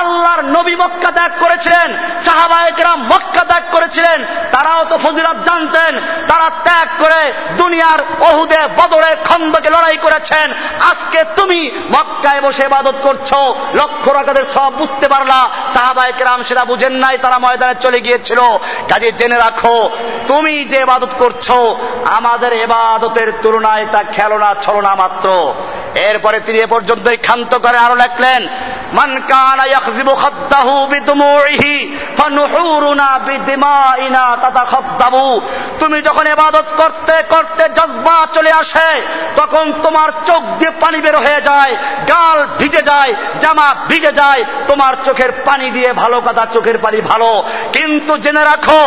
আল্লাহর নবী মক্কা ত্যাগ করেছিলেন সাহাবায়করাম মক্কা ত্যাগ করেছিলেন, তারাও তো ফজিলত জানতেন, তারা ত্যাগ করে দুনিয়ার অহুদে বদরে, খন্দকে লড়াই করেছেন। আজকে তুমি মক্কায় বসে ইবাদত করছ, লক্ষ রাখাদের সব বুঝতে পারলা। সাহাবায়করাম সেটা বুঝেন নাই, তারা ময়দানে চলে গিয়েছিল। কাজে জেনে রাখো, তুমি যে ইবাদত করছ, আমাদের এবাদতের তুলনায় তা খেলনা ছলনা মাত্র। এরপরে তিনি এ পর্যন্তই ক্ষান্ত করে আরও লেখলেন মান কানা ইয়াখযিবু খাদ্দাহু তুমি যখন ইবাদত করতে করতে জজবা চলে আসে, তখন তোমার চোখ দিয়ে পানি বের হয়ে যায়, গাল ভিজে যায়, জামা ভিজে যায়, তোমার চোখের পানি দিয়ে ভালো কথা চোখের পানি ভালো। কিন্তু জেনে রাখো,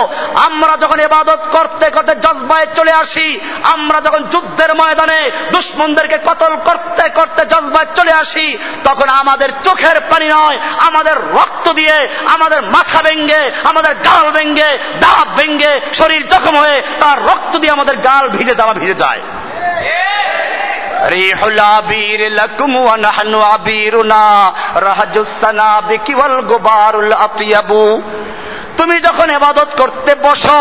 আমরা যখন ইবাদত করতে করতে জজবায় চলে আসি, আমরা যখন যুদ্ধের ময়দানে দুশ্মনদেরকে কতল করতে করতে জজবায় চলে আসি, তখন আমাদের চোখের পানি নয় আমাদের রক্ত দিয়ে আমাদের মাথা ভেঙ্গে আমাদের গাল ভেঙ্গে দাঁত ভেঙ্গে শরীর জখম হয়ে তার রক্ত দিয়ে আমাদের গাল ভিজে যাওয়া ভিজে যায় ريح العبير لكم ونحن عبيرنا رهج السنابك والغبار الأطيب তুমি যখন এবাদত করতে বসো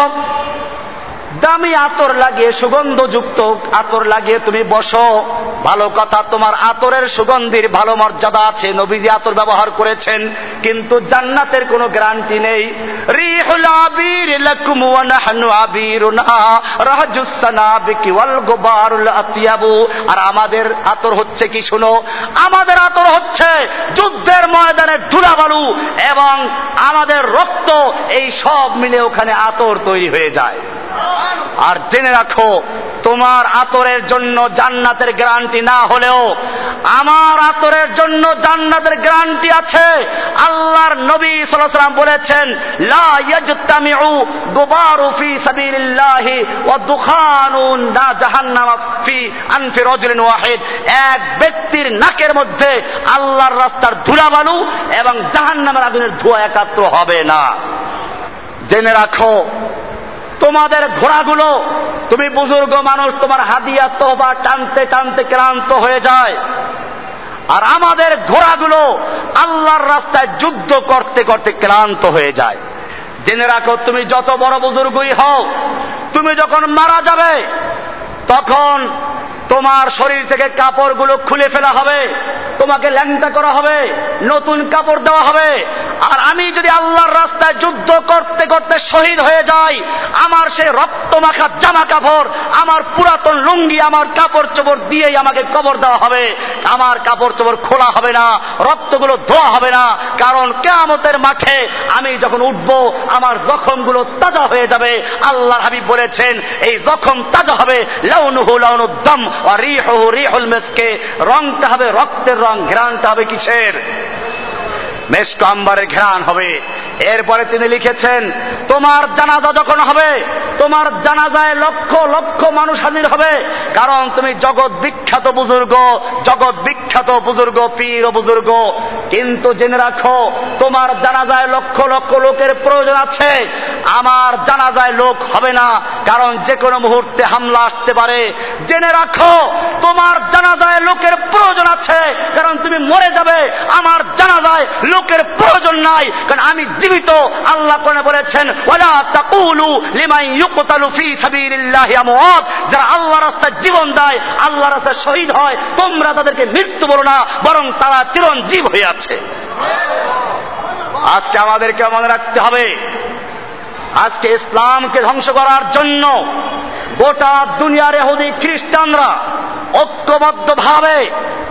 দামি আতর লাগিয়ে, সুগন্ধযুক্ত আতর লাগিয়ে তুমি বসো। ভালো কথা, তোমার আতরের সুগন্ধির ভালো মর্যাদা আছে, নবীজি আতর ব্যবহার করেছেন, কিন্তু জান্নাতের কোনো গ্যারান্টি নেই। আর আমাদের আতর হচ্ছে কি, শুনো, আমাদের আতর হচ্ছে যুদ্ধের ময়দানের ধুলাবালু এবং আমাদের রক্ত, এই সব মিলে ওখানে আতর তৈরি হয়ে যায়। আর জেনে রাখো, তোমার আতরের জন্য জান্নাতের গ্যারান্টি না হলেও আমার আতরের জন্য জান্নাতের গ্যারান্টি আছে। আল্লাহর নবী সাল্লাম বলেছেন এক ব্যক্তির নাকের মধ্যে আল্লাহর রাস্তার ধুলা ধুলাবালু এবং জাহান্নামের আগুনের ধোঁয়া একাত্র হবে না। জেনে রাখো তোমাদের ঘোড়াগুলো, তুমি বুজুর্গ মানুষ, তোমার হাদিয়া তোবা টানতে টানতে ক্লান্ত হয়ে যায়। আর আমাদের ঘোড়াগুলো আল্লাহর রাস্তায় যুদ্ধ করতে করতে ক্লান্ত হয়ে যায়। জেনে রাখো, তুমি যত বড় বুজুর্গই হও, তুমি যখন মারা যাবে, তখন তোমার শরীর থেকে কাপড়গুলো খুলে ফেলা হবে। তোমাকে ল্যাংটা করা হবে, নতুন কাপড় দেওয়া হবে। আর আমি যদি আল্লাহর রাস্তায় যুদ্ধ করতে করতে শহীদ হয়ে যাই, আমার সে রক্ত মাখা জামা কাপড়, আমার পুরাতন লুঙ্গি, আমার কাপড় চোপড় দিয়েই আমাকে কবর দেওয়া হবে। আমার কাপড় চোপড় খোলা হবে না, রক্তগুলো ধোয়া হবে না, কারণ কেয়ামতের মাঠে আমি যখন উঠব, আমার জখমগুলো তাজা হয়ে যাবে। আল্লাহ হাবিব বলেছেন, এই জখম তাজা হবে, লাউনুহু লাউনুদ্দম মেসকে রংটা হবে রক্তের রং ঘ্রাণটা হবে কিসের? মেস্ক আম্বারের ঘ্রাণ হবে। এরপরে তিনি লিখেছেন, তোমার জানাজা যখন হবে, তোমার জানাজায় লক্ষ লক্ষ মানুষ হাজির হবে। কারণ তুমি জগৎ বিখ্যাত বুজুর্গ, জগৎ বিখ্যাত বুজুর্গ, পীর বুজুর্গ। কিন্তু জেনে রাখো, তোমার জানাজায় লক্ষ লক্ষ লোকের প্রয়োজন আছে। আমার জানাজায় লোক হবে না, কারণ যে কোনো মুহূর্তে হামলা আসতে পারে। জেনে রাখো, তোমার জানাজায় লোকের প্রয়োজন আছে, কারণ তুমি মরে যাবে। আমার জানাজায় লোকের প্রয়োজন নাই, কারণ আমি জীবিত। আল্লাহ কোনে বলেছেন, ওয়ালা তাকুলু লিমান ইউকতালু ফি সাবিলিল্লাহি আমওয়াত। যারা আল্লাহ রাস্তায় জীবন দেয় আল্লাহ রাস্তায় শহীদ হয়, তোমরা তাদেরকে মৃত্যু বলো না, বরং তারা চিরঞ্জীব হয়ে আছে। আজকে আমাদেরকে মনে রাখতে হবে, আজকে ইসলামকে ধ্বংস করার জন্য গোটা দুনিয়ার এহুদি খ্রিস্টানরা ঐক্যবদ্ধ ভাবে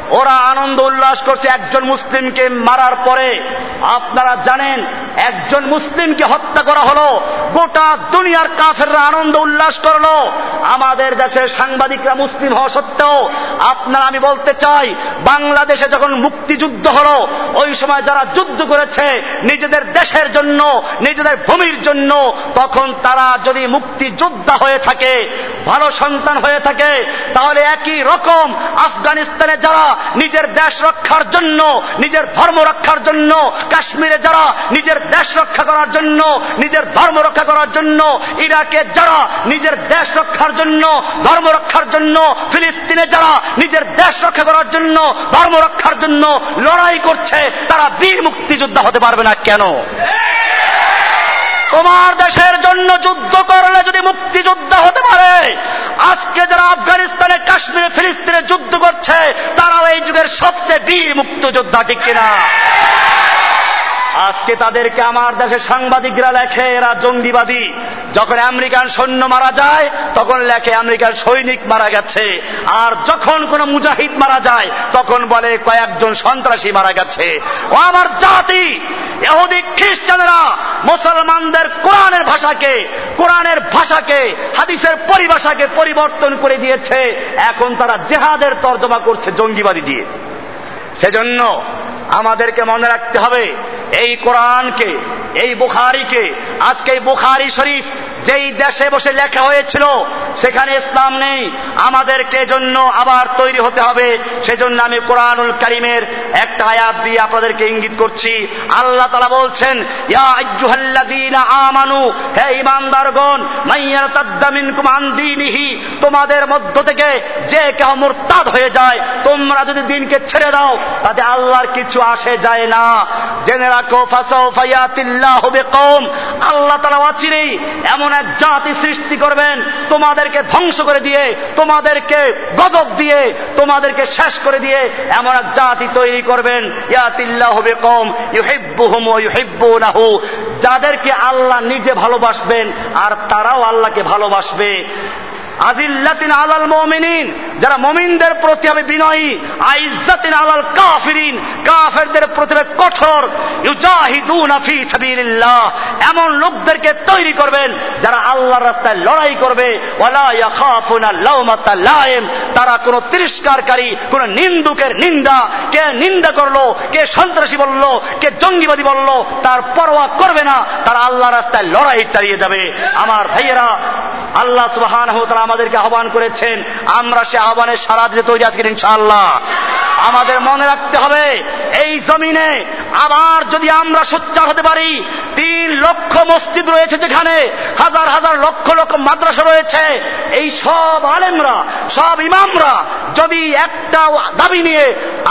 ওরা আনন্দ উল্লাস করছে, একজন মুসলিমকে মারার পরে। আপনারা জানেন, একজন মুসলিমকে হত্যা করা হলো, গোটা দুনিয়ার কাফেররা আনন্দ উল্লাস করল। আমাদের দেশের সাংবাদিকরা মুসলিম হওয়া সত্ত্বেও, আপনারা আমি বলতে চাই, বাংলাদেশে যখন মুক্তিযুদ্ধ হলো, ওই সময় যারা যুদ্ধ করেছে, নিজেদের দেশের জন্য, নিজেদের ভূমির জন্য, তখন তারা যদি মুক্তিযোদ্ধা হয়ে থাকে, ভালো সন্তান হয়ে থাকে, তাহলে একই রকম আফগানিস্তানে যারা নিজের দেশ রক্ষার জন্য, নিজের ধর্ম রক্ষার জন্য, কাশ্মীরে যারা নিজের দেশ রক্ষা করার জন্য, নিজের ধর্ম রক্ষা করার জন্য, ইরাকে যারা নিজের দেশ রক্ষার জন্য, ধর্ম রক্ষার জন্য, ফিলিস্তিনে যারা নিজের দেশ রক্ষা করার জন্য, ধর্ম রক্ষার জন্য লড়াই করছে, তারা বীর মুক্তিযোদ্ধা হতে পারবে না কেন? তোমার দেশের জন্য যুদ্ধ করলে যদি মুক্তিযোদ্ধা হতে পারে, আজকে যারা আফগানিস্তানে, কাশ্মীরে, ফিলিস্তিনে যুদ্ধ করছে, তারাও এই যুগের সবচেয়ে বীর মুক্তিযোদ্ধা ঠিক কিনা? আজকে তাদেরকে আমার দেশের সাংবাদিকরা লেখে, এরা জঙ্গিবাদী। যখন আমেরিকান সৈন্য মারা যায়, তখন লেখে আমেরিকান সৈনিক মারা গেছে। আর যখন কোন মুজাহিদ মারা যায়, তখন বলে কয়েকজন সন্ত্রাসী মারা গেছে। ও আমার জাতি এহুদি খ্রিস্টানরা, মুসলমানদের কোরআনের ভাষাকে কোরআনের ভাষাকে, হাদিসের পরিভাষাকে পরিবর্তন করে দিয়েছে। এখন তারা জেহাদের তর্জমা করছে জঙ্গিবাদী দিয়ে। সেজন্য আমাদেরকে মনে রাখতে হবে এই কোরআনকে এই বুখারিকে আজকে এই বুখারি শরীফ যেই দেশে বসে লেখা হয়েছিল, সেখানে ইসলাম নেই। আমাদেরকে জন্য আবার তৈরি হতে হবে। সেজন্য আমি কোরআনুল করিমের একটা আয়াত দিয়ে আপনাদেরকে ইঙ্গিত করছি। আল্লাহ তালা বলছেন আমানু, হে দীনিহি, তোমাদের মধ্য থেকে যে কেউ মুরতাদ হয়ে যায়, তোমরা যদি দিনকে ছেড়ে দাও, তাতে আল্লাহর কিছু আসে যায় না। জেনে রাখো, ফাসাউফা ইয়াতিল্লাহু বিকওম। আল্লাহ তাআলা অচিরেই এমন এক জাতি সৃষ্টি করবেন, তোমাদেরকে ধ্বংস করে দিয়ে, তোমাদেরকে গজব দিয়ে, তোমাদেরকে শেষ করে দিয়ে এমন এক জাতি তৈরি করবেন হবে কম ইউহিব্বুহুম ওয়া ইউহিব্বুনাহু। যাদেরকে আল্লাহ নিজে ভালোবাসবেন, আর তারাও আল্লাহকে ভালোবাসবে। আজিল্লাতিন আলাল মমিনিন, যারা মমিনদের প্রতি হবে বিনয়ী, আইজ্জাতিন আলাল কাফিরিন, কাফেরদের প্রতি কঠোর, ইউজাহিদুনা ফি সাবিলিল্লাহ, এমন লোকদেরকে তৈরি করবেন যারা আল্লাহর রাস্তায় লড়াই করবে, ওয়ালা লাউমাতা তারা কোনো তিরস্কারকারী, কোন নিন্দুকের নিন্দা, কে নিন্দা করল, কে সন্ত্রাসী বলল, কে জঙ্গিবাদী বলল, তার পরোয়া করবে না, তারা আল্লাহ রাস্তায় লড়াই চালিয়ে যাবে। আমার ভাইয়েরা, আল্লাহ সুবহানাহু ওয়া আমাদেরকে আহ্বান করেছেন, আমরা সে আহ্বানের সারা দিতে তৈরি আজকে ইনশাআল্লাহ। আমাদের মনে রাখতে হবে, এই জমিনে আবার যদি আমরা সোচ্চার হতে পারি, তিন লক্ষ মসজিদ রয়েছে যেখানে হাজার হাজার লক্ষ লক্ষ মাদ্রাসা রয়েছে। এই সব আলেমরা, সব ইমামরা যদি একটা দাবি নিয়ে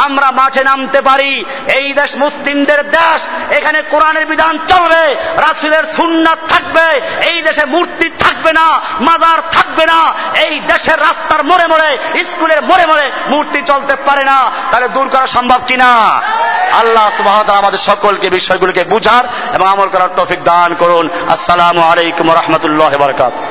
আমরা মাঠে নামতে পারি, এই দেশ মুসলিমদের দেশ, এখানে কোরআনের বিধান চলবে, রাসুলের সুন্নাত থাকবে, এই দেশে মূর্তি থাকবে না, মাজার থাকবে না এই দেশের রাস্তার মোড়ে মোড়ে, স্কুলের মোড়ে মোড়ে মূর্তি চলতে পারে না। তাহলে দূর করা সম্ভব কিনা? আল্লাহ সুবাহ আমাদের সকলকে বিষয়গুলোকে বুঝার এবং আমল করার তৌফিক দান করুন। আসসালামু আলাইকুম রহমতুল্লাহ বরকাত